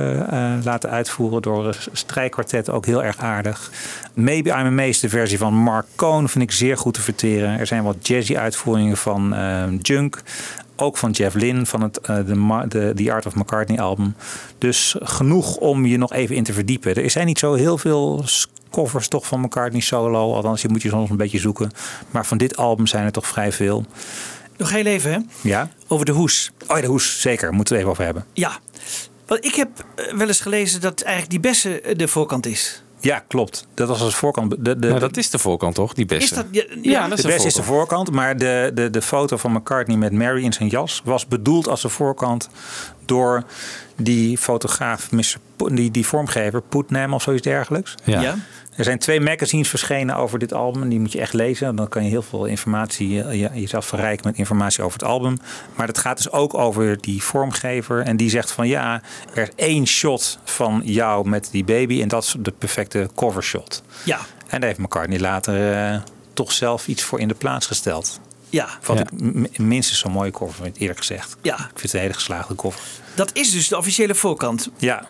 laten uitvoeren door een strijkkwartet. Ook heel erg aardig. Maybe I'm Amazed, de versie van Mark Cohn, vind ik zeer goed te verteren. Er zijn wat jazzy uitvoeringen van Junk. Ook van Jeff Lynne van het eh, de, de The Art of McCartney album. Dus genoeg om je nog even in te verdiepen. Er zijn niet zo heel veel covers toch van McCartney solo. Althans, je moet je soms een beetje zoeken. Maar van dit album zijn er toch vrij veel. Nog heel even, hè? Ja? Over de hoes. Oh ja, de hoes, zeker. Moeten we even over hebben. Ja. Want ik heb eh, wel eens gelezen dat eigenlijk die beste eh, de voorkant is. Ja, klopt. Dat was als voorkant. De, de, Nou, dat is de voorkant toch, die beste? Is dat... Ja, Ja, dat is de de beste is de voorkant, maar de, de, de foto van McCartney met Mary in zijn jas was bedoeld als de voorkant door die fotograaf, die, die vormgever, Putnam of zoiets dergelijks. Ja. Ja. Er zijn twee magazines verschenen over dit album. Die moet je echt lezen. Dan kan je heel veel informatie, eh, je- jezelf verrijken met informatie over het album. Maar het gaat dus ook over die vormgever. En die zegt van ja, er is één shot van jou met die baby. En dat is de perfecte covershot. Ja. En daar heeft McCartney later eh, toch zelf iets voor in de plaats gesteld. Ja. Wat Ja. ik m- minstens zo'n mooie cover vind, eerlijk gezegd. Ja. Ik vind het een hele geslaagde cover. Dat is dus de officiële voorkant. Ja,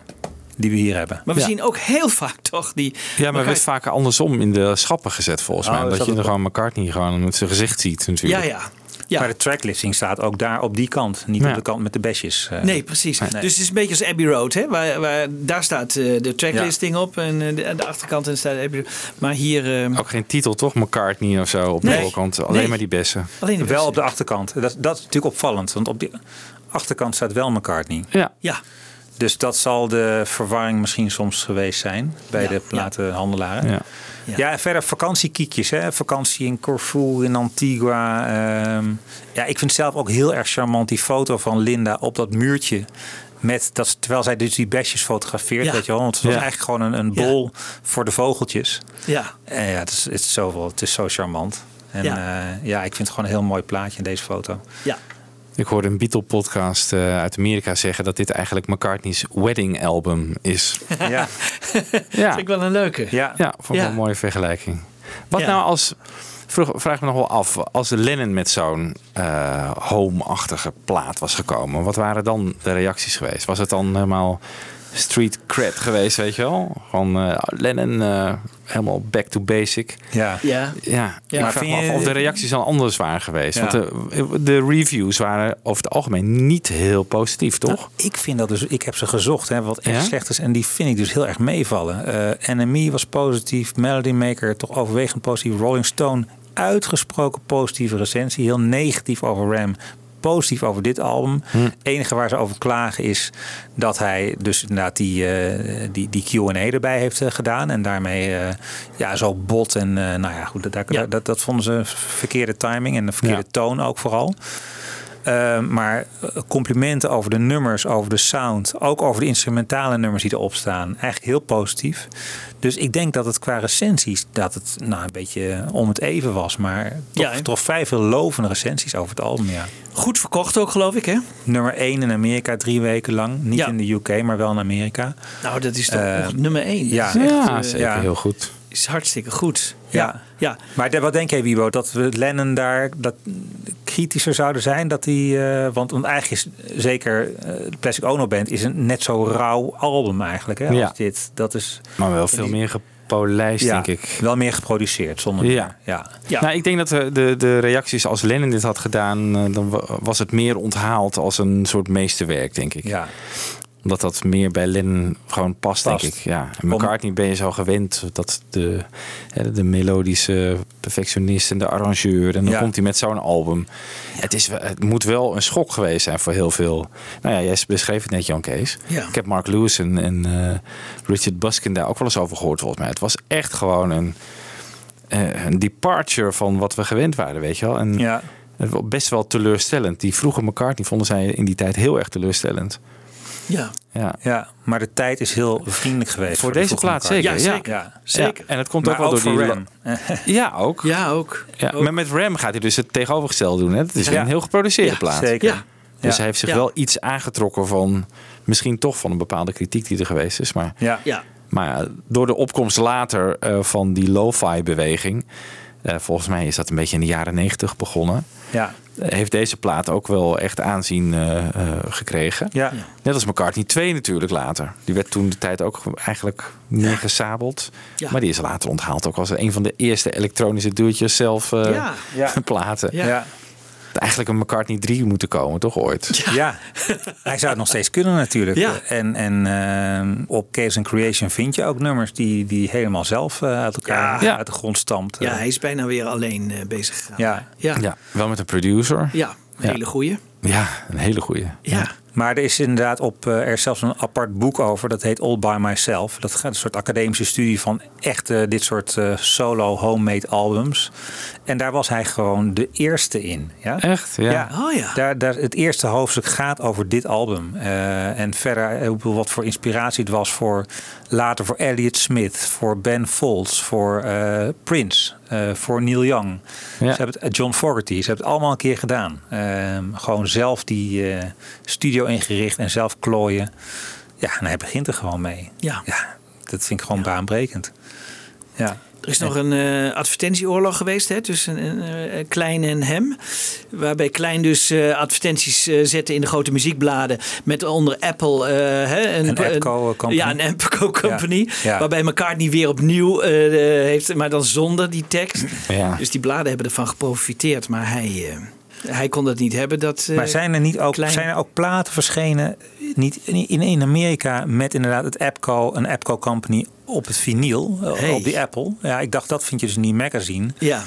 die we hier hebben. Maar we Ja. zien ook heel [laughs] vaak toch die... Ja, maar werd vaker andersom in de schappen gezet volgens Oh, mij. Dat dat je er het- gewoon McCartney gewoon met zijn gezicht ziet natuurlijk. ja. ja. Maar de tracklisting staat ook daar op die kant. Niet Ja. op de kant met de besjes. eh. Nee, precies. Nee. Dus het is een beetje als Abbey Road. Hè? Waar, waar, daar staat eh, de tracklisting op en eh, de, aan de achterkant en staat Abbey Road. Maar hier eh, Ook geen titel toch, McCartney of zo op de voorkant. Alleen Nee. maar die bessen. alleen de Wel op de achterkant. Dat, dat is natuurlijk opvallend. Want op de achterkant staat wel McCartney. Ja. Ja, Dus dat zal de verwarring misschien soms geweest zijn bij Ja, de platenhandelaren. Ja. Ja. Ja. en verder vakantiekiekjes. Hè? Vakantie in Corfu, in Antigua. ehm. ja, ik vind zelf ook heel erg charmant die foto van Linda op dat muurtje. Met dat, terwijl zij dus die besjes fotografeert. Ja. Weet je wel? Want het was Ja. eigenlijk gewoon een, een bol voor de vogeltjes. ja. En ja, het is, het is, zoveel, het is zo charmant. En Ja. ja. ja, ik vind het gewoon een heel mooi plaatje in deze foto. ja. Ik hoorde een Beatle-podcast eh, uit Amerika zeggen dat dit eigenlijk McCartney's wedding album is. Ja, [laughs] Ja, Vind ik wel een leuke. ja. ja vond ik Ja. wel een mooie vergelijking. Wat Ja. nou als, vroeg, vraag ik me nog wel af, als Lennon met zo'n eh, home-achtige plaat was gekomen, wat waren dan de reacties geweest? Was het dan helemaal street cred geweest, weet je wel? Gewoon eh, Lennon eh, helemaal back to basic. ja. Ja. Ja, Ja. ik Maar vraag vind me af je- of de reacties dan anders waren geweest. Ja. Want de, de reviews waren over het algemeen niet heel positief, toch? Nou, ik vind dat dus, ik heb ze gezocht, hè, wat echt Ja? slecht is. En die vind ik dus heel erg meevallen. Eh NME was positief, Melody Maker toch overwegend positief. Rolling Stone, uitgesproken positieve recensie. Heel negatief over Ram. Positief over dit album. Hm. Het enige waar ze over klagen is dat hij dus inderdaad die, eh, die, die Q&A erbij heeft eh, gedaan. En daarmee eh, ja, zo bot. En nou ja, goed, dat, Ja. dat, dat vonden ze verkeerde timing en de verkeerde toon ook vooral. Uh, maar uh, complimenten over de nummers, over de sound, ook over de instrumentale nummers die erop staan, eigenlijk heel positief. Dus ik denk dat het qua recensies dat het nou een beetje om het even was, maar toch, Ja, toch vrij veel lovende recensies over het album, ja. Goed verkocht ook, geloof ik, hè? Nummer 1 in Amerika drie weken lang, niet Ja. in de UK, maar wel in Amerika. Nou, dat is toch Eh, nummer één. ja. Dat is, echt, Ja, eh, zeker ja. heel goed. is hartstikke goed. Ja. Ja. Maar de- wat denk jij, Wiebo, dat we Lennon daar, dat kritischer zouden zijn. Dat die, eh, want, want eigenlijk is zeker eh, de Plastic Ono Band is een net zo rauw album eigenlijk. Hè, als Ja. dit. Dat is, Maar wel veel die- meer gepolijst, ja, denk ik. Wel meer geproduceerd, zonder Ja. meer. Ja. Nou, ik denk dat de, de, de reacties als Lennon dit had gedaan, eh, dan wa- was het meer onthaald als een soort meesterwerk, denk ik. Ja. Omdat dat meer bij Lennon gewoon past, Past. denk ik. Ja. En McCartney ben je zo gewend dat de, hè, de melodische perfectionist en de arrangeur. En dan Ja. komt hij met zo'n album. Het, is, het moet wel een schok geweest zijn voor heel veel. Nou ja, jij beschreef het net, Jan Kees. Ja. Ik heb Mark Lewis en, en eh, Richard Buskin daar ook wel eens over gehoord, volgens mij. Het was echt gewoon een, eh, een departure van wat we gewend waren, weet je wel. En best wel teleurstellend. Die vroege McCartney vonden zij in die tijd heel erg teleurstellend. Ja. Ja. ja, maar de tijd is heel vriendelijk geweest. Voor de deze vroege plaat McCartney. zeker. Ja, Ja, Ja. zeker. En het komt Maar ook wel door voor die Ram. [laughs] Ja, ook. Ja, ook. Ja, Ook. maar met Ram gaat hij dus het tegenovergestelde doen. Hè? Het is Ja. een heel geproduceerde Ja, plaat. zeker. Ja. Dus Ja. hij heeft zich Ja. wel iets aangetrokken van... misschien toch van een bepaalde kritiek die er geweest is. Maar, Ja. Ja. maar ja, door de opkomst later eh, van die lo-fi beweging... eh, volgens mij is dat een beetje in de jaren negentig begonnen... Ja. Heeft deze plaat ook wel echt aanzien eh, eh, gekregen. Ja. Net als McCartney 2 natuurlijk later. Die werd toen de tijd ook eigenlijk neergesabeld. Ja. Maar die is later onthaald ook als een van de eerste elektronische do-it-yourself eh, Ja. Ja. [laughs] platen. Ja. Eigenlijk een McCartney 3 moeten komen, toch ooit? Ja, hij zou het nog steeds kunnen natuurlijk. Ja. En, en eh, op Chaos and Creation vind je ook nummers die, die helemaal zelf eh, uit elkaar Ja. uit de grond stamt. Ja, hij is bijna weer alleen eh, bezig gegaan. Ja. Ja. Ja, wel met een producer. Ja, een hele goeie. Ja, een hele goeie. Ja. Maar er is inderdaad op, eh, er is zelfs een apart boek over, dat heet All By Myself. Dat gaat een soort academische studie van echte dit soort eh, solo homemade albums. En daar was hij gewoon de eerste in. Ja? Echt? Ja. Oh ja. Daar, daar, het eerste hoofdstuk gaat over dit album. Eh, en verder eh, wat voor inspiratie het was voor later voor Elliott Smith, voor Ben Folds, voor eh, Prince, eh, voor Neil Young. Ja. Ze hebben het, eh, John Fogerty, ze hebben het allemaal een keer gedaan. Ehm, gewoon zelf die eh, studio ingericht en zelf klooien. Ja, en hij begint er gewoon mee. Ja. Ja, dat vind ik gewoon baanbrekend. Ja. Er is nog een eh, advertentieoorlog geweest hè, tussen eh, Klein en hem. Waarbij Klein dus advertenties zette in de grote muziekbladen. Met onder Apple. hè, Een Appco company. Ja, een Appco company. Ja. Waarbij McCartney weer opnieuw heeft, maar dan zonder die tekst. Ja. Dus die bladen hebben ervan geprofiteerd. Maar hij, hij kon dat niet hebben. Dat, eh, Maar zijn er, niet ook, Klein- zijn er ook platen verschenen niet in, in Amerika met inderdaad het Appco, een Appco company op het vinyl, eh, Hey. op die Apple? Ja, ik dacht dat vind je dus in die magazine. Ja,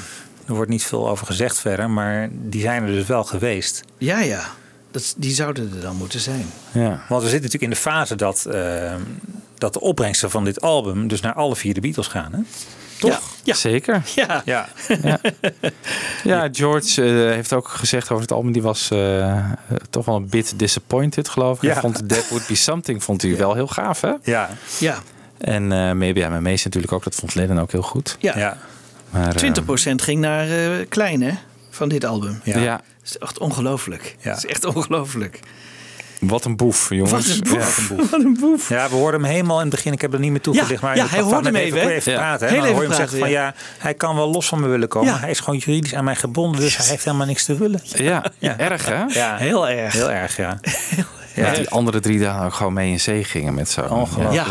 Er wordt niet veel over gezegd verder, maar die zijn er dus wel geweest. ja, ja. Dat, die zouden er dan moeten zijn. Ja. Want we zitten natuurlijk in de fase dat, eh, dat de opbrengsten van dit album dus naar alle vier de Beatles gaan. Hè? Toch? Ja. Zeker. [laughs] Ja. Ja. [laughs] Ja, George eh, heeft ook gezegd over het album. Die was eh, eh, toch wel een bit disappointed, geloof ik. Ja. Hij vond That Would Be Something vond hij wel heel gaaf, hè? Ja. Ja. En eh Maybe I'm Amazed natuurlijk ook. Dat vond Lennon ook heel goed. Ja. Ja. Maar, eh, 20% ging naar eh, Klein, hè? Van dit album. Ja. ja. Dat is echt ongelooflijk. Ja. Dat is echt ongelooflijk. Wat een boef, jongens. Wat een Ja. boef. Wat een boef. Ja, we hoorden hem helemaal in het begin. Ik heb er niet meer toegelicht. Ja, maar ja, hij hoorde hem even, Ja. praten. Hè? Dan hoor je hem zeggen van ja, hij kan wel los van me willen komen. Ja. Hij is gewoon juridisch aan mij gebonden. Dus hij heeft helemaal niks te willen. Ja, erg hè? Ja, Heel erg. heel erg, ja. Ja. Die andere drie dagen ook gewoon mee in zee gingen met zo. Ongelooflijk. Ja.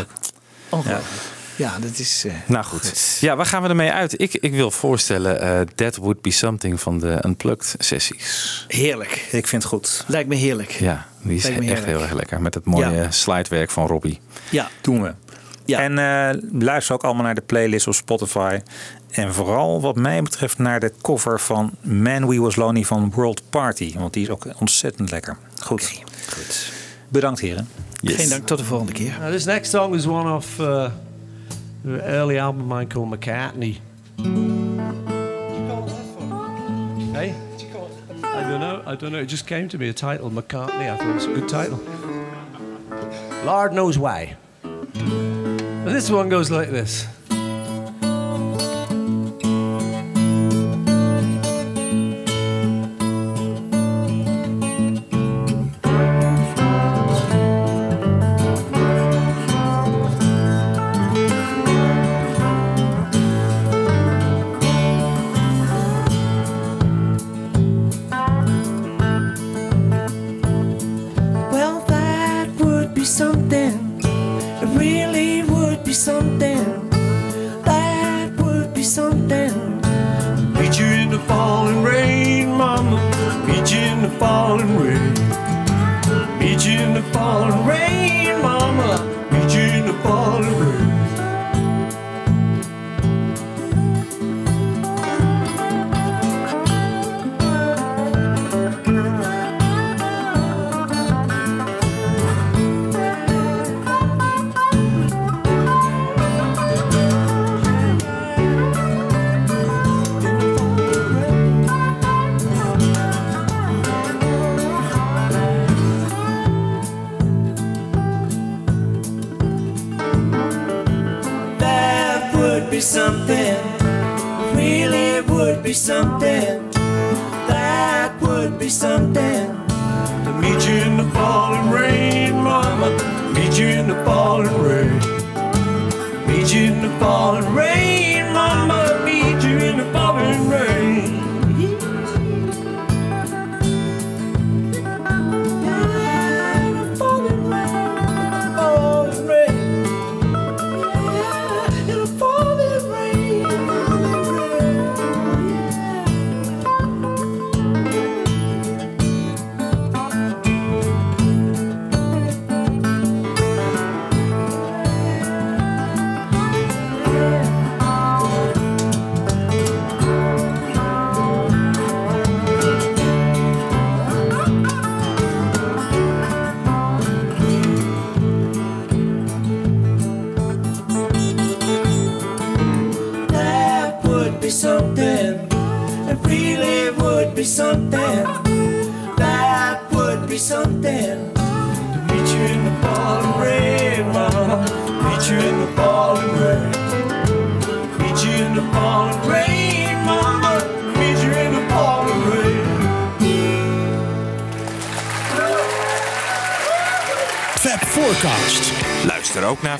Ongelooflijk. Ja, dat is... eh, Nou goed. Ja, waar gaan we ermee uit? Ik, ik wil voorstellen eh That Would Be Something van de Unplugged sessies. heerlijk. Ik vind het goed. Lijkt me heerlijk. Ja, die is echt heerlijk. heel erg lekker. Met het mooie Ja. slidewerk van Robbie. Ja. Doen we. Ja. En eh, luister ook allemaal naar de playlist op Spotify. En vooral wat mij betreft naar de cover van Man We Was Lonely van World Party. Want die is ook ontzettend lekker. Goed. Goed. Bedankt heren. Geen dank. Tot de volgende keer. Now, this next song is one of uh, early album of mine called McCartney. Hey? I don't know. I don't know. It just came to me. A title, McCartney. I thought it was a good title. Lord knows why. And this one goes like this.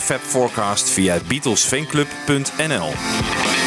Fab Forecast via beatlesfanclub.nl.